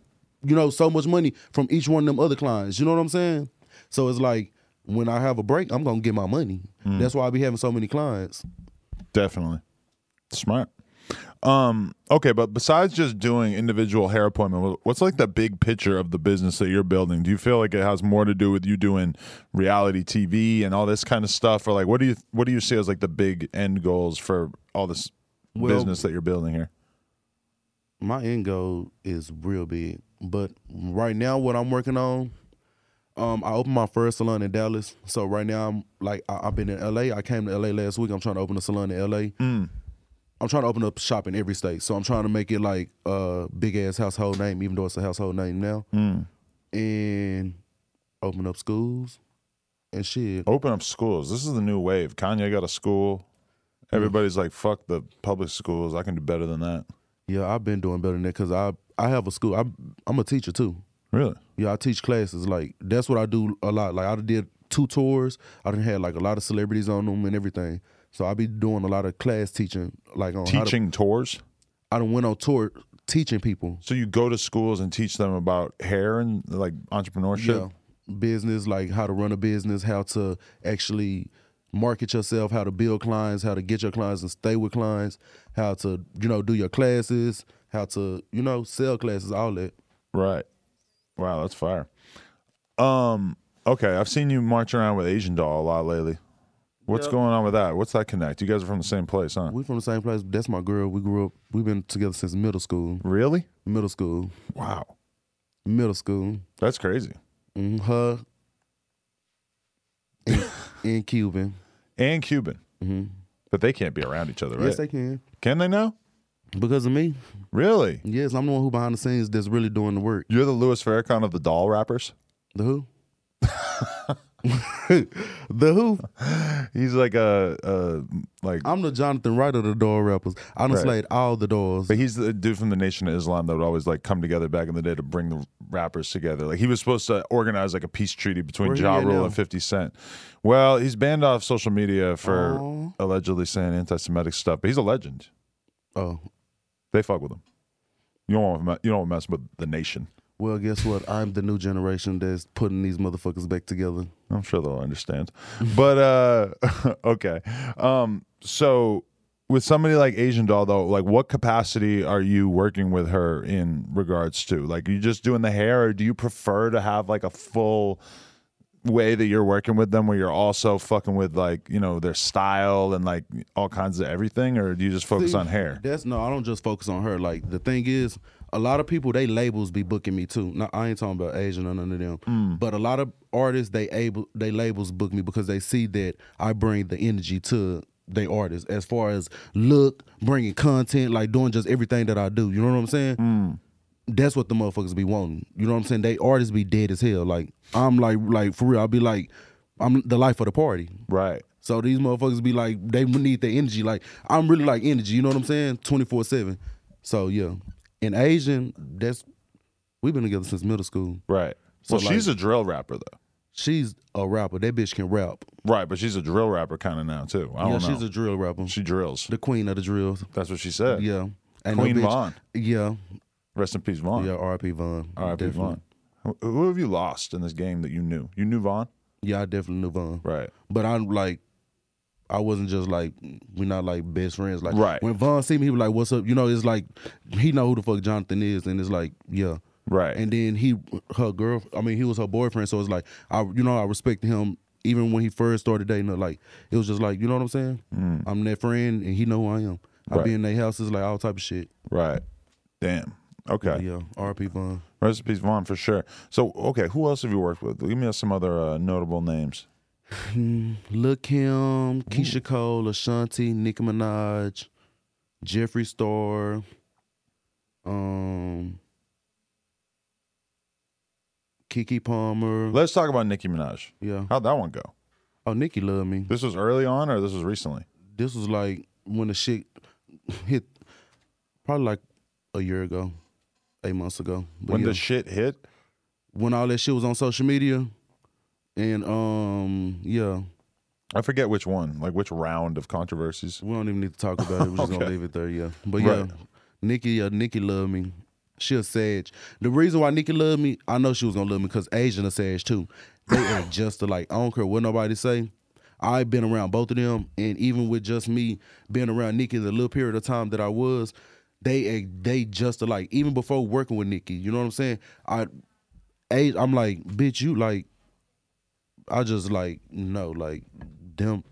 you know so much money from each one of them other clients. You know what I'm saying? So it's like when I have a break, I'm gonna get my money. Mm. That's why I be having so many clients. Definitely. Smart. Um, okay, but besides just doing individual hair appointment, what's like the big picture of the business that you're building? Do you feel like it has more to do with you doing reality TV and all this kind of stuff, or like what do you what do you see as like the big end goals for all this Well- business that you're building here? my end goal is real big. But right now, what I'm working on, um, I opened my first salon in Dallas. So right now, I'm like, I, I've been in LA. I came to LA last week. I'm trying to open a salon in LA. I'm trying to open up shop in every state. So I'm trying to make it like a big ass household name, even though it's a household name now. Mm. And open up schools and shit. Open up schools. This is the new wave. Kanye got a school. Everybody's like, "Fuck the public schools. I can do better than that." Yeah, I've been doing better than that because I I have a school. I'm I'm a teacher too. Really? Yeah, I teach classes. Like that's what I do a lot. Like I did two tours. I done had like a lot of celebrities on them and everything. So I be doing a lot of class teaching, like on how to- Teaching tours. I done went on tour teaching people. So you go to schools and teach them about hair and like entrepreneurship. Yeah, business, like how to run a business, how to actually market yourself, how to build clients, how to get your clients and stay with clients, how to you know do your classes, how to you know sell classes, all that. Right. Wow, that's fire. Um. Okay, I've seen you march around with Asian doll a lot lately. What's going on with that? What's that connect? You guys are from the same place, huh? We from the same place. That's my girl. We grew up. We've been together since middle school. Really? Middle school. Wow, Middle school. that's crazy. Mm, her and, (laughs) and Cuban. And Cuban, but they can't be around each other, right? Yes, they can. can they now? Because of me. Really? Yes, I'm the one who behind the scenes that's really doing the work. You're the Louis Farrakhan of the doll rappers. The who? (laughs) (laughs) the who? He's like a, a like, I'm the Jonathan Wright of the door rappers. I done Right. slayed all the doors. but he's the dude from the Nation of Islam that would always like come together back in the day to bring the rappers together. Like he was supposed to organize like a peace treaty between Where he Ja at Rule now? and Fifty Cent. Well, he's banned off social media for Aw. allegedly saying anti-Semitic stuff, but he's a legend. Oh, They fuck with him. You don't want to, you don't want to mess with the nation. Well, guess what? I'm the new generation that's putting these motherfuckers back together. I'm sure they'll understand. but uh (laughs) okay. Um so with somebody like Asian doll though, like what capacity are you working with her in regards to? Like, are you just doing the hair, or do you prefer to have like a full way that you're working with them, where you're also fucking with like you know their style and like all kinds of everything, or do you just focus See, on hair? That's no, I don't just focus on her. Like the thing is, a lot of people they labels be booking me too. No, I ain't talking about Asian or none of them. Mm. But a lot of artists they able they labels book me because they see that I bring the energy to they artists as far as look, bringing content, like doing just everything that I do. You know what I'm saying? Mm. That's what the motherfuckers be wanting. You know what I'm saying? They artists be dead as hell. Like I'm like like for real. I'll be like I'm the life of the party. Right. So these motherfuckers be like, they need the energy. Like I'm really like energy. You know what I'm saying? Twenty four seven. So yeah, in Asian, that's we've been together since middle school. Right. So, well, like- she's a drill rapper though. She's a rapper. That bitch can rap. Right, but she's a drill rapper kind of now too. I don't yeah, she's a drill rapper. she drills. the queen of the drills. That's what she said. Yeah. And Queen no Von. Yeah. Rest in peace, Von. Yeah. R.I.P. Von. R.I.P. Von. Who, who have you lost in this game that you knew? You knew Von, Yeah, I definitely knew Von. right? But I'm like, I wasn't just like we're not like best friends. Like Right. when Von see me, he was like, "What's up?" You know, it's like he know who the fuck Jonathan is, and it's like, yeah. Right. And then he, her girl. I mean, he was her boyfriend, so it's like I, you know, I respected him even when he first started dating her. Like it was just like, you know what I'm saying? I'm their friend, and he know who I am. I Mm. Right. be in their houses, like all type of shit. right. Damn. Okay. Yeah, R.P. Von. Rest in peace, Von, for sure. So, okay, who else have you worked with? Give me some other uh, notable names. Lil Kim, Keyshia Cole, Ashanti, Nicki Minaj, Jeffree Star, um, Keke Palmer. Let's talk about Nicki Minaj. yeah. How'd that one go? Oh, Nicki loved me. This was early on, or this was recently? This was like when the shit hit, probably like a year ago, eight months ago. But When yeah, the shit hit? when all that shit was on social media, and um, yeah, I forget which one, like which round of controversies. We don't even need to talk about it. We're (laughs) just Okay. gonna leave it there, yeah. But yeah, Right. Nicki, yeah, Nicki loved me. She a Sage. The reason why Nicki loved me, I know she was gonna love me because Asian a Sage too. They are (laughs) just like I don't care what nobody say. I've been around both of them, and even with just me being around Nicki the little period of time that I was, they they just like Even before working with Nicki, you know what I'm saying? I, A- I'm like, bitch, you like. I just like no, like them,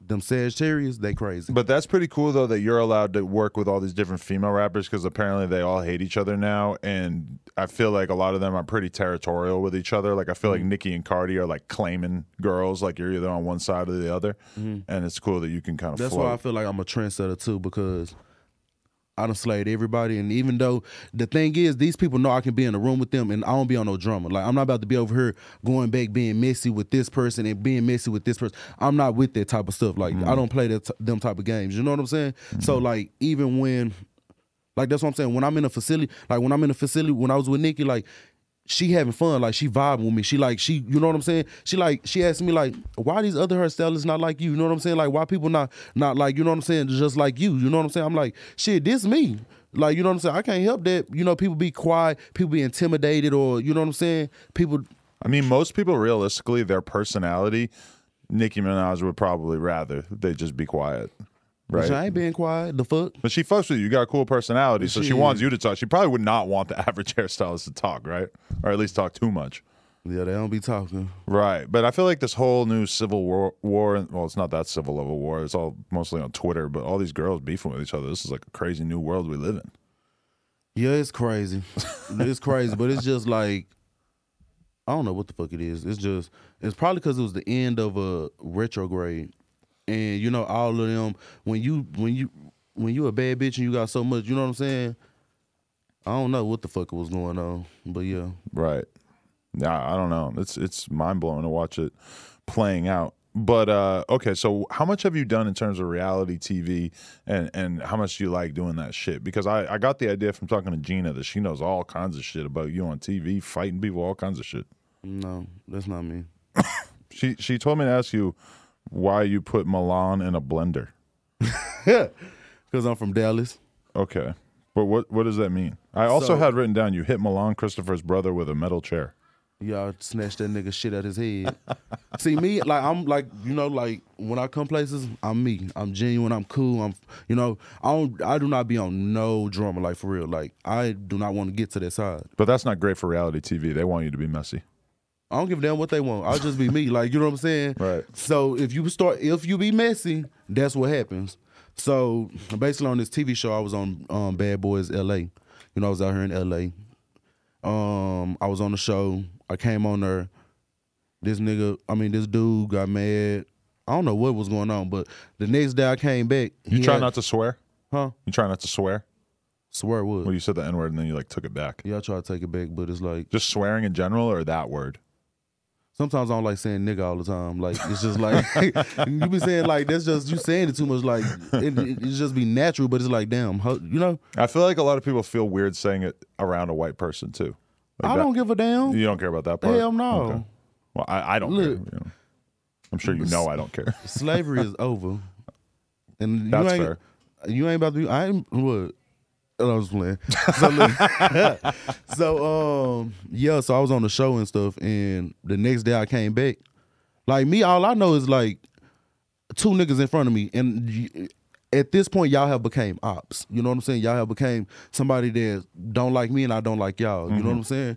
them Sagittarius, they crazy. But that's pretty cool though that you're allowed to work with all these different female rappers because apparently they all hate each other now, and I feel like a lot of them are pretty territorial with each other. Like I feel like mm-hmm. Nicki and Cardi are like claiming girls, like you're either on one side or the other, mm-hmm. and it's cool that you can kind of. That's float. why I feel like I'm a trendsetter too because I done slayed everybody. And even though the thing is, these people know I can be in a room with them and I don't be on no drama. Like I'm not about to be over here going back being messy with this person and being messy with this person. I'm not with that type of stuff. Like I mm. don't play that t- them type of games. You know what I'm saying? So mm. like even when like that's what I'm saying. When I'm in a facility, like when I'm in a facility, when I was with Nicki, like she having fun, like she vibing with me. She like she, you know what I'm saying? She like she asked me like, why these other hairstylists not like you? You know what I'm saying? Like why people not not like you know what I'm saying? Just like you. You know what I'm saying? I'm like shit. This me. Like you know what I'm saying? I can't help that. You know people be quiet, people be intimidated, or you know what I'm saying? People. I mean, most people realistically, their personality, Nicki Minaj would probably rather they just be quiet, right? I ain't being quiet. The fuck. But she fucks with you. You got a cool personality, so she, She- wants you to talk. She probably would not want the (laughs) average hairstylist to talk, right? Or at least talk too much. Yeah, they don't be talking. Right. But I feel like this whole new civil war, war well, it's not that civil of a war. It's all mostly on Twitter, but all these girls beefing with each other. This is like a crazy new world we live in. Yeah, it's crazy. (laughs) it's crazy, but it's just like I don't know what the fuck it is. It's just it's probably because it was the end of a retrograde, and you know all of them when you when you when you a bad bitch and you got so much, you know what I'm saying. I don't know what the fuck was going on, but yeah, Right. Yeah, I don't know. It's it's mind blowing to watch it playing out. But uh okay, so how much have you done in terms of reality TV and and how much do you like doing that shit? Because I I got the idea from talking to Gina that she knows all kinds of shit about you on TV, fighting people, all kinds of shit. no, that's not me. She she told me to ask you why you put Milan in a blender. (laughs) Because I'm from Dallas. Okay. But what what does that mean? I also So- had written down you hit Milan Christopher's brother with a metal chair. Y'all snatch that nigga shit out his head. (laughs) See me, like I'm like you know, like when I come places, I'm me. I'm genuine. I'm cool. I'm you know, I don't. I do not be on no drama like for real. Like I do not want to get to that side. But that's not great for reality TV. They want you to be messy. I don't give a damn what they want. I'll just be me. Like you know what I'm saying? Right. So if you start, if you be messy, that's what happens. So basically, on this TV show, I was on um, Bad Boys LA. You know, I was out here in LA. Um, I was on the show. I came on there. This nigga, I mean, this dude got mad. I don't know what was going on, but the next day I came back. You try had- not to swear. huh? You try not to swear. Swear what? Well, you said the N word and then you like took it back. yeah, I try to take it back, but it's like Just swearing in general or that word? Sometimes I don't like saying nigga all the time. Like it's just like (laughs) you be saying like that's just you saying it too much. Like it, it, it just be natural, but it's like damn, you know. I feel like a lot of people feel weird saying it around a white person too. Like I that- don't give a damn. You don't care about that part? Hell no. Okay. Well, I, I don't care. You know. I'm sure you know I don't care. Slavery is over, and That's you ain't fair. you ain't about to. Be, I ain't what. I was playing. So, look, (laughs) so um yeah, so I was on the show and stuff, and the next day I came back. Like me, all I know is like two niggas in front of me, and y- at this point, y'all have became ops. You know what I'm saying? Y'all have became somebody that don't like me, and I don't like y'all. You know what I'm saying?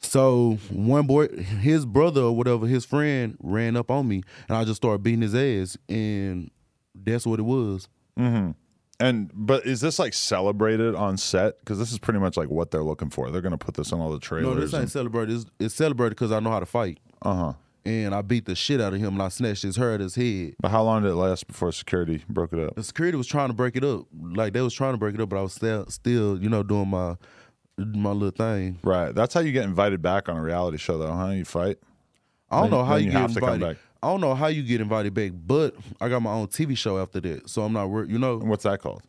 So one boy, his brother or whatever, his friend ran up on me, and I just started beating his ass, and that's what it was. And but is this like celebrated on set? Because this is pretty much like what they're looking for. They're gonna put this on all the trailers. No, this ain't celebrated. It's, it's celebrated because I know how to fight, uh huh. and I beat the shit out of him, and I snatched his hair at his head. But how long did it last before security broke it up? The security was trying to break it up, like they was trying to break it up, but I was still, still, you know, doing my my little thing. Right. That's how you get invited back on a reality show, though, huh? You fight. I don't Then- know how you, you get have to come invited. I don't know how you get invited back, but I got my own TV show after that, so I'm not worried. You know, what's that called?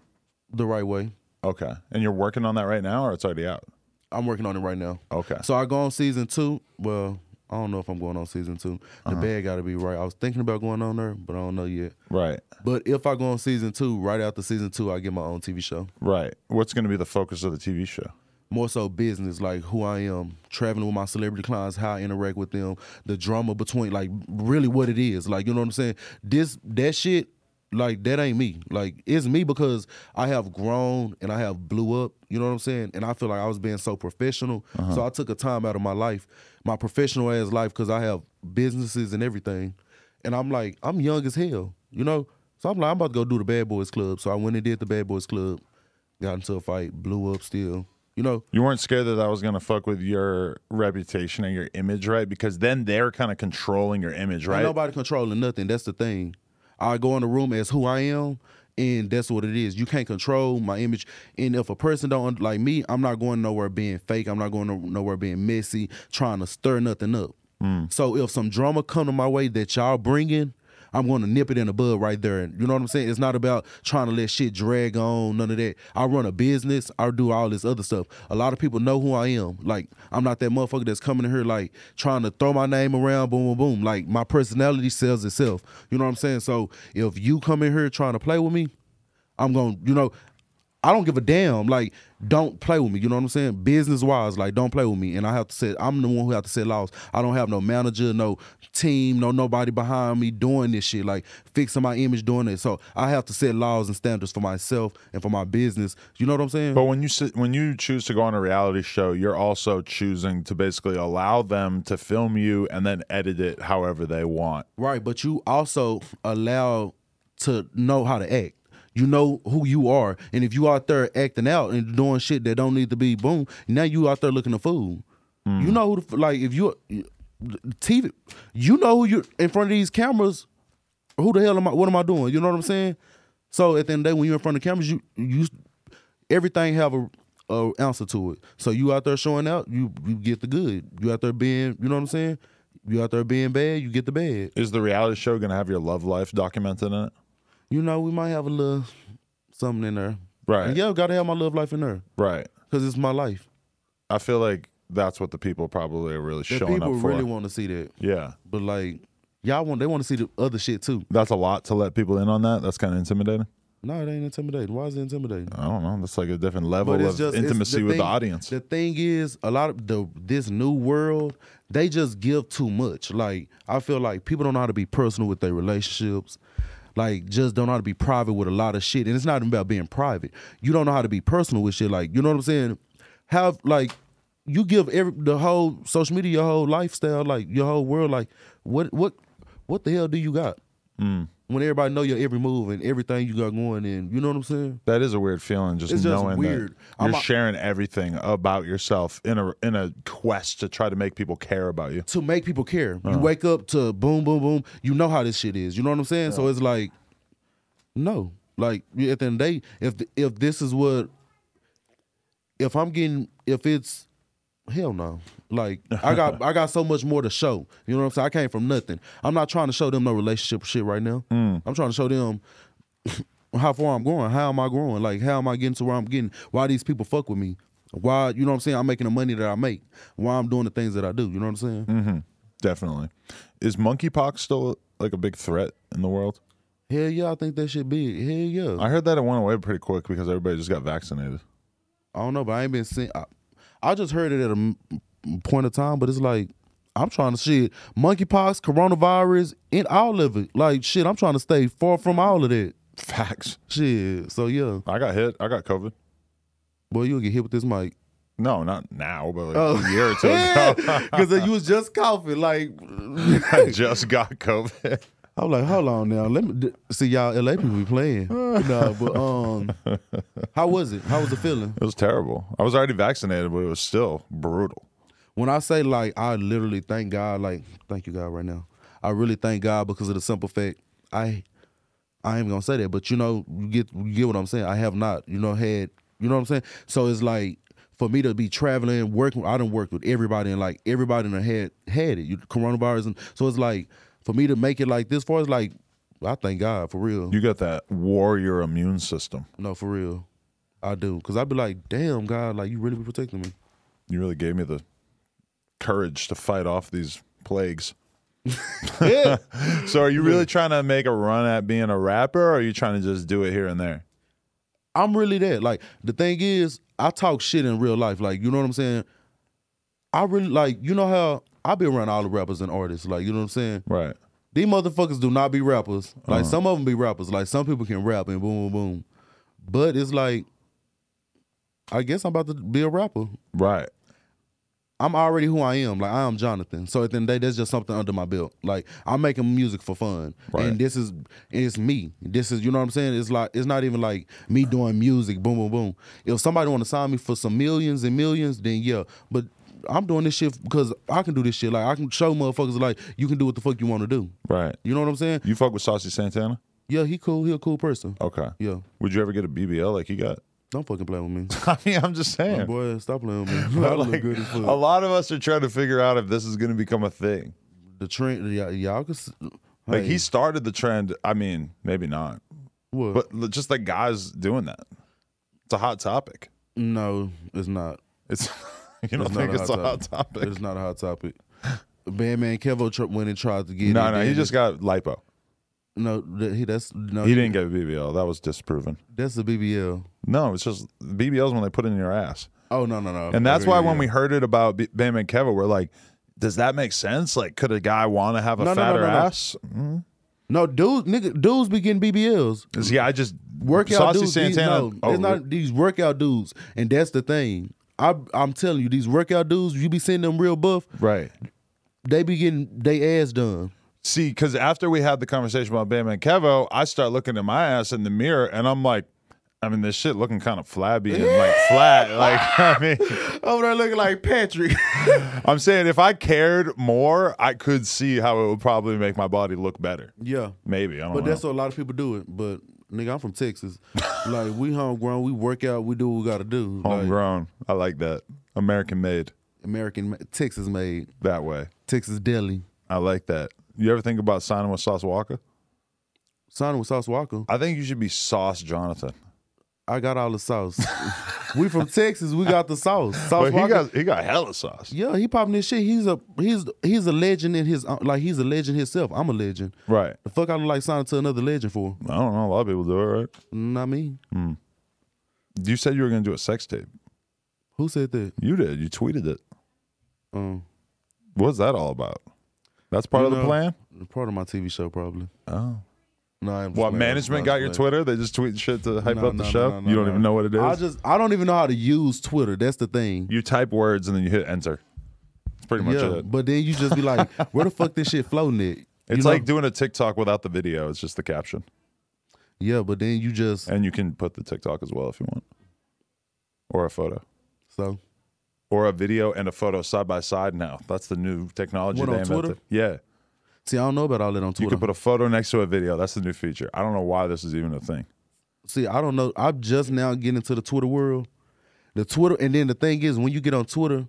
the right way. Okay. And you're working on that right now, or it's already out? I'm working on it right now. Okay. So I go on season two. Well, I don't know if I'm going on season two. The Uh-huh. bag got to be right. I was thinking about going on there, but I don't know yet. Right. But if I go on season two, right after season two, I get my own TV show. Right. What's going to be the focus of the TV show? More so business, like who I am, traveling with my celebrity clients, how I interact with them, the drama between, like really what it is. Like you know what I'm saying? This that shit, like that ain't me. Like it's me because I have grown and I have blew up. You know what I'm saying? And I feel like I was being so professional, uh-huh. so I took a time out of my life, my professional ass life, because I have businesses and everything. And I'm like, I'm young as hell, you know. So I'm like, I'm about to go do the Bad Boys Club. So I went and did the Bad Boys Club, got into a fight, blew up still. You know, You weren't scared that I was going to fuck with your reputation and your image, right? Because then they're kind of controlling your image, right? Ain't nobody controlling nothing. That's the thing. I go in the room as who I am, and that's what it is. You can't control my image. And if a person don't like me, I'm not going nowhere being fake. I'm not going nowhere being messy, trying to stir nothing up. Mm. So if some drama come to my way that y'all bringing, I'm going to nip it in the bud right there. And you know what I'm saying? It's not about trying to let shit drag on, none of that. I run a business. I do all this other stuff. A lot of people know who I am. Like I'm not that motherfucker that's coming in here like trying to throw my name around, boom, boom, boom. Like my personality sells itself. You know what I'm saying? So if you come in here trying to play with me, I'm going, to you know, I don't give a damn. Like, don't play with me. You know what I'm saying? Business wise, like, don't play with me. And I have to say, I'm the one who have to set laws. I don't have no manager, no team, no nobody behind me doing this shit, like fixing my image, doing it. So I have to set laws and standards for myself and for my business. You know what I'm saying? But when you sit, when you choose to go on a reality show, you're also choosing to basically allow them to film you and then edit it however they want. Right, but you also allow to know how to act. You know who you are, and if you out there acting out and doing shit that don't need to be, boom, now you out there looking a fool. Hmm. You know who, the, like if you TV, you know who you in front of these cameras. Who the hell am I? What am I doing? You know what I'm saying? So at the end of the day, when you're in front of cameras, you you everything have a, a answer to it. So you out there showing out, you you get the good. You out there being, you know what I'm saying? You out there being bad, you get the bad. Is the reality show to have your love life documented in it? You know, we might have a little something in there. Right. And yeah, gotta have my love life in there Right. because it's my life. I feel like that's what the people probably are really That showing people up for. People really want to see that, yeah. but like y'all want they want to see the other shit too. That's a lot to let people in on that. That's kind of intimidating. No, it ain't intimidating. Why is it intimidating? I don't know. That's like a different level of just intimacy the with the audience. The thing is, a lot of the this new world, they just give too much. Like I feel like people don't know how to be personal with their relationships. Like just don't know how to be private with a lot of shit. And it's not even about being private. You don't know how to be personal with shit. Like you know what I'm saying? Have like you give every the whole social media, your whole lifestyle, like your whole world, like what what what the hell do you got? Mm. When everybody know your every move and everything you got going in, you know what I'm saying? That is a weird feeling, just It's just knowing weird. that you're a- sharing everything about yourself in a in a quest to try to make people care about you. to make people care. Uh-huh. You wake up to boom, boom, boom. You know how this shit is. You know what I'm saying? So it's like, no, like at the end of the day, if if this is what, if I'm getting, if it's, hell no. Like (laughs) I got I got so much more to show. You know what I'm saying? I came from nothing. I'm not trying to show them no relationship shit right now. Mm. I'm trying to show them. (laughs) How far I'm going? How am I growing? Like, how am I getting to where I'm getting? Why these people fuck with me? Why, you know what I'm saying? I'm making the money that I make. Why I'm doing the things that I do. You know what I'm saying? Mm-hmm. Definitely. Is monkeypox still like a big threat in the world? Hell yeah, I think that should be. Hell yeah. I heard that it went away pretty quick because everybody just got vaccinated. I don't know, but I ain't been seeing. I, I just heard it at a point of time, but it's like I'm trying to shit monkeypox, coronavirus, and all of it. Like shit, I'm trying to stay far from all of that. Facts. Shit. So yeah, I got hit. I got COVID. boy, you'll get hit with this mic. No, not now, but like Oh. a year or two ago. (laughs) Because you was just coughing. Like (laughs) I just got COVID. I'm like, hold on now. Let me d- see y'all LA people be playing. no, but um, how was it? How was the feeling? It was terrible. I was already vaccinated, but it was still brutal. When I say like I literally thank God, like thank you God right now. I really thank God because of the simple fact I I ain't gonna say that, but you know, you get you get what I'm saying. I have not, you know, had you know what I'm saying? So it's like for me to be traveling, working I done worked with everybody and like everybody in the had had it, you coronavirus and so it's like for me to make it like this far it's like I thank God for real. You got that warrior immune system. no, for real. I do. Cause I'd be like, damn God, like you really be protecting me. You really gave me the courage to fight off these plagues. (laughs) Yeah. (laughs) So, are you really trying to make a run at being a rapper, or are you trying to just do it here and there? I'm really that. Like the thing is, I talk shit in real life. Like you know what I'm saying. I really like you know how I be around all the rappers and artists. Like you know what I'm saying. Right. These motherfuckers do not be rappers. Like uh-huh. some of them be rappers. Like some people can rap and boom, boom, boom. But it's like, I guess I'm about to be a rapper. Right. I'm already who I am. Like I am Jonathan. So at the end of the day, that's just something under my belt. Like I'm making music for fun, Right. and this is it's me. This is you know what I'm saying. It's like it's not even like me doing music. Boom, boom, boom. If somebody want to sign me for some millions and millions, then yeah. But I'm doing this shit because I can do this shit. Like I can show motherfuckers like you can do what the fuck you want to do. Right. You know what I'm saying? You fuck with Saucy Santana? Yeah, he cool. He a cool person. Okay. Yeah, Would you ever get a BBL like he got? Don't fucking play with me. (laughs) I mean, I'm just saying. Boy, stop playing with me. (laughs) I look Like, good as a lot of us are trying to figure out if this is going to become a thing. The trend, y'all, y'all can. s- Like hey, he started the trend. I mean, maybe not, what? but just like guys doing that. It's a hot topic. no, it's not. It's (laughs) you don't It's think not it's a hot topic? It's not a hot topic. Bandman Kevo tr- went and tried to get No, it. no, he Then- just got lipo. No. He that's no. He didn't get a BBL. That was disproven. That's the BBL. No, it's just BBLs when they put it in your ass, Oh no no no. and that's why when we heard it about B- Bandman Kevo, we're like, does that make sense? Like, could a guy want to have a No, no, no, fatter no, no. ass? Mm. no dudes nigga dudes be getting BBLs. See, I just Workout Saucy dudes. these- Santana. no, oh, it's not these workout dudes, and that's the thing. I I'm telling you, these workout dudes, you be seeing them real buff. right. They be getting they ass done. See, because after we had the conversation about Bandman Kevo, I start looking at my ass in the mirror, and I'm like, I mean, this shit looking kind of flabby and like (laughs) flat. Like, (laughs) I mean, (laughs) Over there looking like Patrick. I'm saying if I cared more, I could see how it would probably make my body look better. yeah. Maybe I don't But know. that's what a lot of people do it. But nigga, I'm from Texas. like we homegrown, we work out, we do what we gotta do. Like, Homegrown. I like that. American made American, Texas made, that way. Texas deli. I like that. You ever think about signing with Sauce Walker? Signing with Sauce Walker. I think you should be Sauce Jonathan. I got all the sauce. (laughs) we from Texas. We got the sauce. Sauce But he Walker- got he got hella sauce. Yeah, he popping this shit. He's a he's he's a legend in his like he's a legend himself. I'm a legend. Right. The fuck I look like signing to another legend for? I don't know. A lot of people do it, right? Not me. You said you were gonna do a sex tape. Who said that? You did. You tweeted it. Um, What's that all about? That's part you of the know, plan. Part of my TV show, probably. Oh. No, I'm What management got your. Twitter? They just tweet shit to hype No, up the show. no, no, you don't no. even know what it is. I just I don't even know how to use Twitter. That's the thing. you type words and then you hit enter. It's pretty much yeah, it. but then you just be like, (laughs) where the fuck this shit floating at? You It's know? like doing a TikTok without the video. It's just the caption, yeah, but then you just and you can put the TikTok as well if you want, or a photo, so or a video and a photo side by side. Now that's the new technology What, they on invented. Twitter? Yeah, see. I don't know about all that on Twitter. you Twitter. can put a photo next to a video. That's the new feature. I don't know why this is even a thing. See, I don't know. I'm just now getting into the Twitter world. The Twitter, and then the thing is, when you get on Twitter,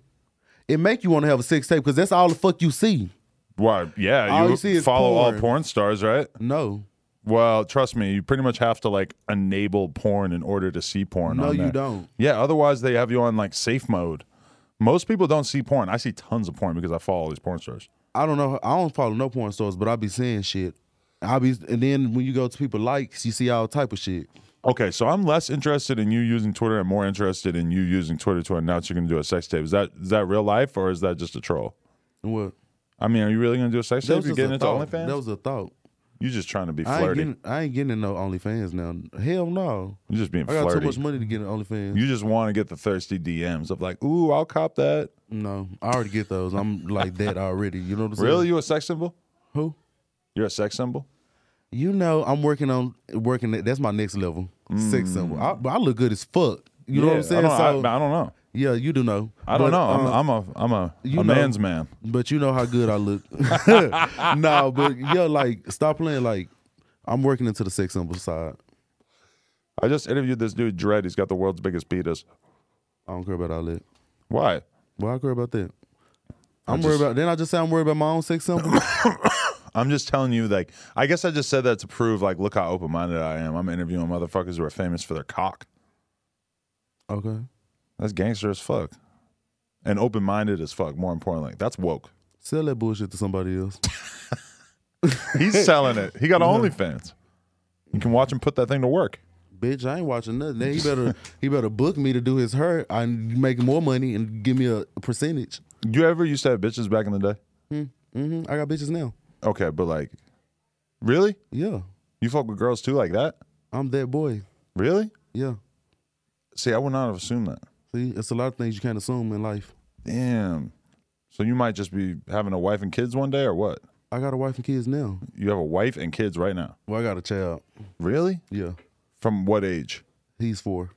it make you want to have a sex tape because that's all the fuck you see. Why? Yeah, All you, you see is follow all porn. porn stars, right? No, Well, trust me, you pretty much have to like enable porn in order to see porn. no, on you there. don't. Yeah, otherwise they have you on like safe mode. Most people don't see porn. I see tons of porn because I follow all these porn stars. I don't know. I don't follow no porn stars, but I be saying shit. I be, and then when you go to people likes, you see all type of shit. Okay, so I'm less interested in you using Twitter and more interested in you using Twitter to announce you're going to do a sex tape. Is that is that real life or is that just a troll? What? I mean, are you really going to do a sex That tape? was You just getting into thought. OnlyFans? That was a thought. You just trying to be I ain't flirty. getting. I ain't getting in no OnlyFans now. Hell no. You're just being I got flirty. too much money to get in OnlyFans. You just want to get the thirsty DMs of like, ooh, I'll cop that. no, I already get those. I'm like that already. You know what I'm saying? Really, you a sex symbol? Who? You're a sex symbol? You know, I'm working on working. That's my next level. Sex mm. symbol. I, but I look good as fuck. You know what I'm saying? I don't, so I, I don't know. Yeah, you do know. I don't But, know. um, I'm, I'm a I'm a, you a know- man's man. But you know how good I look. (laughs) (laughs) no, but yeah, like stop playing. Like I'm working into the sex symbol side. I just interviewed this dude, Dredd. He's got the world's biggest penis. I don't care about all that. Why? Why I care about that? I'm just- worried about. Then I just say I'm worried about my own sex symbol. (coughs) (laughs) I'm just telling you, like, I guess I just said that to prove, like, look how open minded I am. I'm interviewing motherfuckers who are famous for their cock. okay. That's gangster as fuck. And open minded as fuck, more importantly. That's woke. Sell that bullshit to somebody else. (laughs) (laughs) He's selling it. He got OnlyFans. You can watch him put that thing to work. Bitch, I ain't watching nothing. Then he better (laughs) he better book me to do his hurt. I make more money and give me a percentage. You ever used to have bitches back in the day? Mm-hmm. I got bitches now. Okay, but like, really? Yeah, You fuck with girls too like that? I'm that boy. Really? Yeah. See, I would not have assumed that. See, it's a lot of things you can't assume in life. Damn. So you might just be having a wife and kids one day, or what? I got a wife and kids now. You have a wife and kids right now. Well, I got a child. Really? Yeah, From what age? he's 4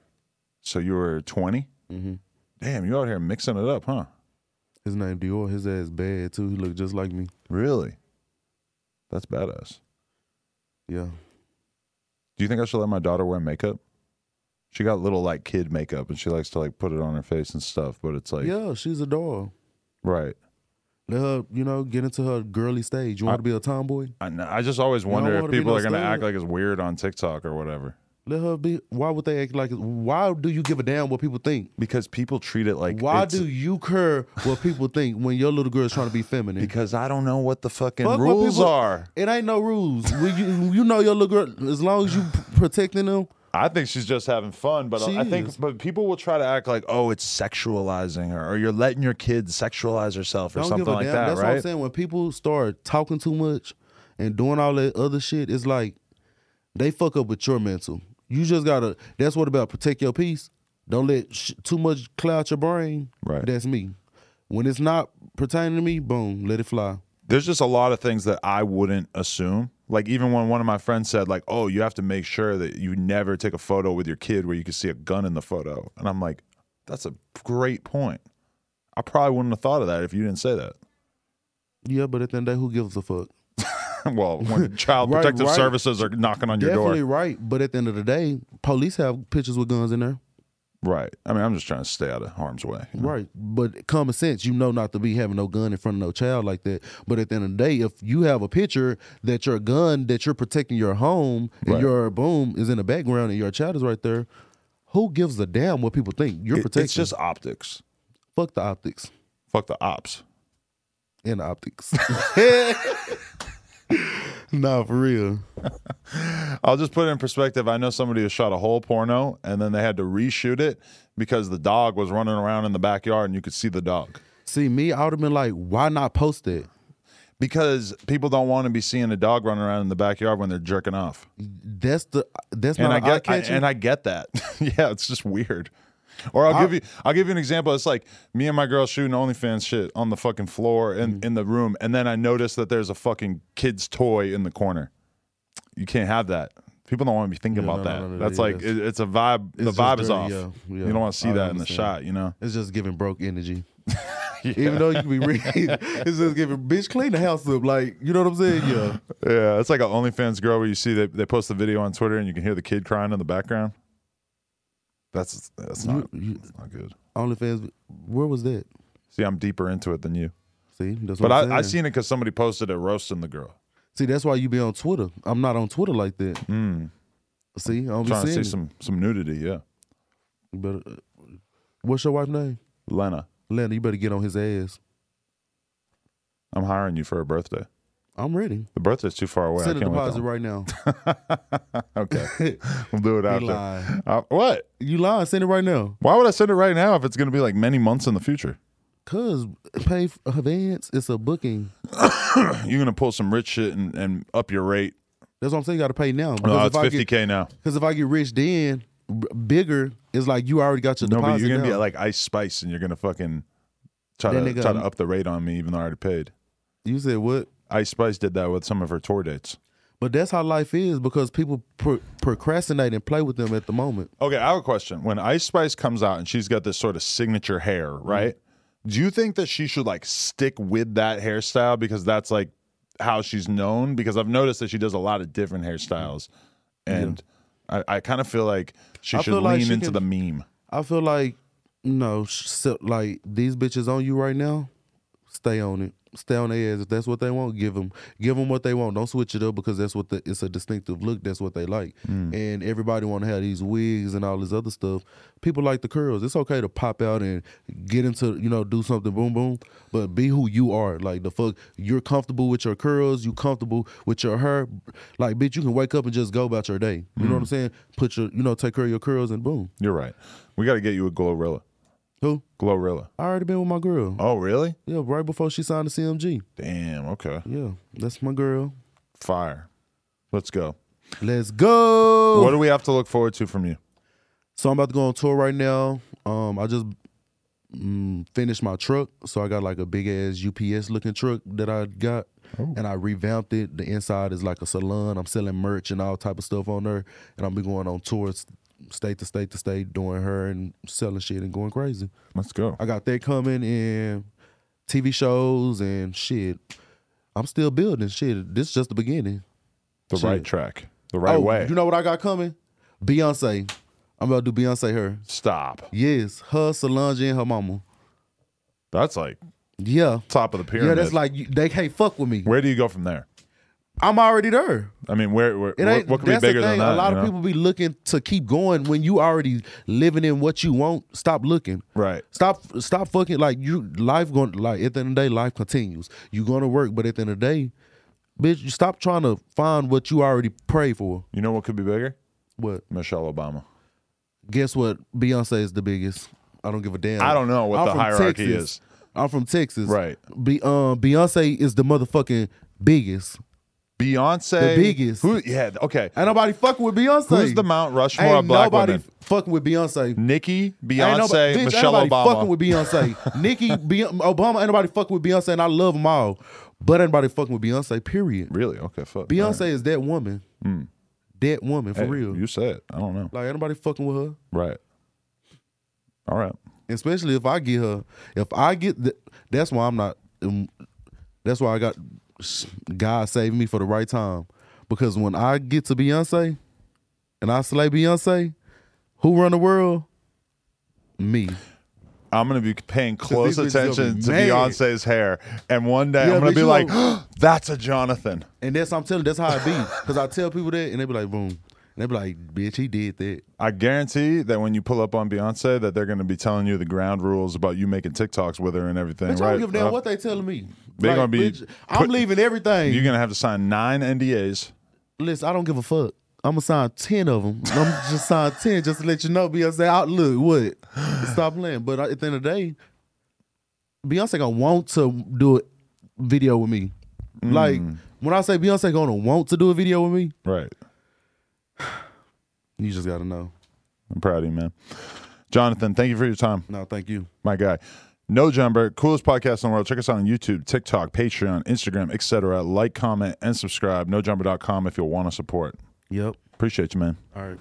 So you were 20? Mm-hmm. Damn, you out here mixing it up, huh? His name Dior. His ass bad too. He look just like me. Really? That's badass. Yeah. Do you think I should let my daughter wear makeup? She got little like kid makeup and she likes to like put it on her face and stuff, but it's like yeah, she's a doll. right. Let her, you know, get into her girly stage. You want to be a tomboy? I, kn- I just always wonder if wanna be people no are gonna stud? act like it's weird on TikTok or whatever. Let her be. Why would they act like? It? Why do you give a damn what people think? Because people treat it like Why it's- do you care what people think when your little girl is trying to be feminine? because I don't know what the fucking Fuck what rules people- are. It ain't no rules. When you, you know your little girl. As long as you p- protecting them, I think she's just having fun, but She I think is. but people will try to act like, oh, it's sexualizing her, or you're letting your kid sexualize herself, or don't something like damn. that, That's what I'm saying. When people start talking too much and doing all that other shit, it's like they fuck up with your mental. You just gotta. That's what about protect your peace. Don't let sh- too much cloud your brain. Right. That's me. When it's not pertaining to me, boom, let it fly. There's just a lot of things that I wouldn't assume. Like even when one of my friends said, like, oh, you have to make sure that you never take a photo with your kid where you can see a gun in the photo, and I'm like, that's a great point. I probably wouldn't have thought of that if you didn't say that. Yeah, but at the end of the day, who gives a fuck? (laughs) well, when child (laughs) Right, protective right. services are knocking on your door. Definitely right. But at the end of the day, police have pictures with guns in there. Right? I mean, I'm just trying to stay out of harm's way. you know? Right. But common sense, you know not to be having no gun in front of no child like that. But at the end of the day, if you have a picture that your gun that you're protecting your home and Right. your boom is in the background and your child is right there, Who gives a damn what people think? You're It- protecting. it's just optics. fuck the optics Fuck the ops. and the optics. (laughs) (laughs) (laughs) nah, for real. I'll just put it in perspective. I know somebody who shot a whole porno and then they had to reshoot it because the dog was running around in the backyard and you could see the dog. See me, I would have been like, why not post it? Because people don't want to be seeing a dog running around in the backyard when they're jerking off. That's the that's And not I get I, and I get that. (laughs) yeah, it's just weird. Or I'll I- give you I'll give you an example. It's like me and my girl shooting OnlyFans shit on the fucking floor in, Mm-hmm. in the room, and then I notice that there's a fucking kid's toy in the corner. You can't have that. People don't want to be thinking Yeah, about no, that. no, no, That's like it, it's a vibe. The It's just vibe is dirty, off. yeah, yeah. You don't want to see I that in the shot. You know. It's just giving broke energy. (laughs) (laughs) Even though you can be real, it's just giving bitch clean the house up. Like you know what I'm saying? Yeah. (laughs) Yeah, it's like an OnlyFans girl where you see they they post the video on Twitter and you can hear the kid crying in the background. That's that's not You- you- that's not good. OnlyFans. Where was that? See, I'm deeper into it than you. See, that's what But I'm I, I seen it because somebody posted it roasting the girl. See, that's why you be on Twitter. I'm not on Twitter like that. Mm. See, I don't Trying to see it. some some nudity. Yeah, You better. uh, What's your wife's name? Lena, Lena. You better get on his ass. I'm hiring you for a birthday. I'm ready. The birthday's too far away. Send I a deposit right now. (laughs) Okay, (laughs) we'll do it after. Uh, what? You lying? Send it right now. Why would I send it right now if it's going to be like many months in the future? Cause pay f- advance. It's a booking. (coughs) You're going to pull some rich shit and, and up your rate. That's what I'm saying. You got to pay now. No, it's if I 50k get, now. Because if I get rich, then bigger, is like you already got your No, deposit. but you're gonna be now. like Ice Spice, and you're gonna fucking try to try to up the rate on me, even though I already paid. you said what? Ice Spice did that with some of her tour dates. But that's how life is because people pro- procrastinate and play with them at the moment. Okay, I have a question. When Ice Spice comes out and she's got this sort of signature hair, Mm-hmm. right? Do you think that she should like stick with that hairstyle because that's like how she's known? Because I've noticed that she does a lot of different hairstyles, and I, I kind of feel like she I should feel like lean she into can- the meme. I feel like, no, sh- so, like these bitches on you right now, stay on it. Stay on their ass. If that's what they want, give them, give them what they want. Don't switch it up because that's what the, it's a distinctive look. That's what they like. Mm. And everybody want to have these wigs and all this other stuff. People like the curls. It's okay to pop out and get into, you know, do something boom boom, but be who you are. Like the fuck, you're comfortable with your curls. You comfortable with your hair. Like bitch, you can wake up and just go about your day. You know what mm. I'm saying? Put your, you know, take care of your curls and boom. You're right. We got to get you a Glorilla. Who? Glorilla. I already been with my girl. Oh, really? Yeah, right before she signed the CMG. Damn. Okay. Yeah, that's my girl. Fire. Let's go. Let's go. What do we have to look forward to from you? so I'm about to go on tour right now. Um, I just mm, finished my truck, so I got like a big ass UPS looking truck that I got, and I revamped it. The inside is like a salon. I'm selling merch and all type of stuff on there, and I'm be going on tours, state to state to state, doing her and selling shit and going crazy. Let's go. I got that coming and TV shows and shit. I'm still building shit. This is just the beginning. The Shit. right track. The right oh, way. You know what I got coming? Beyonce. I'm about to do Beyonce her. Stop. Yes, her, Solange, and her mama. That's like Yeah. top of the pyramid. Yeah, that's like they can't fuck with me. Where do you go from there? I'm already there. I mean, where, where It what, ain't. what could be that's the bigger than thing. that? A lot of know? people be looking to keep going when you already living in what you want. Stop looking. Right. Stop. Stop fucking like you. Life going like at the end of the day, life continues. You going to work, but at the end of the day, bitch, you stop trying to find what you already pray for. You know what could be bigger? What? Michelle Obama. Guess what? Beyonce is the biggest. I don't give a damn. I don't know what I'm the hierarchy Texas. is. I'm from Texas. Right. Be, um, Beyonce is the motherfucking biggest. Beyonce. The biggest. Who? Yeah. Okay. Ain't nobody fucking with Beyonce. Who's the Mount Rushmore Ain't of black nobody women? fucking with Beyonce. Nicki, Ain't Beyonce, nobody, bitch, Michelle ain't nobody Obama. fucking with Beyonce. (laughs) Nicki, Beyonce, Obama, ain't nobody fucking with Beyonce, and I love them all. But ain't nobody fucking with Beyonce, period. really? Okay. Fuck. Beyonce is that woman. That woman, for Hey, real. You said. I don't know. like, anybody fucking with her. Right. All right. Especially if I get her. If I get the, that's why I'm not. Um, that's why I got God saved me for the right time. Because when I get to Beyonce, and I slay Beyonce, who run the world? Me. I'm gonna be paying close these bitches gonna attention to mad. Beyonce's hair, and one day Yeah, I'm gonna be like, know- (gasps) "That's a Jonathan." And that's I'm telling. That's how it be. Because I tell people that, and they be like, "Boom." They be like, "Bitch, he did that." I guarantee that when you pull up on Beyonce, that they're going to be telling you the ground rules about you making TikToks with her and everything. Bitch, I right? don't give a damn Uh, what they telling me. They Like, gonna be bitch, I'm put- leaving everything. You're going to have to sign nine NDAs. Listen, I don't give a fuck. I'm gonna sign ten of them. I'm just sign ten just to let you know. Beyonce, out look what? Stop playing. But at the end of the day, Beyonce gonna want to do a video with me. Like when I say Beyonce gonna want to do a video with me, Right. You just gotta know. I'm proud of you, man. Jonathan, thank you for your time. No, thank you. my guy. No Jumper, coolest podcast in the world. Check us out on YouTube, TikTok, Patreon, Instagram, etc. Like, comment, and subscribe. NoJumper.com if you'll want to support. Yep. Appreciate you, man. All right.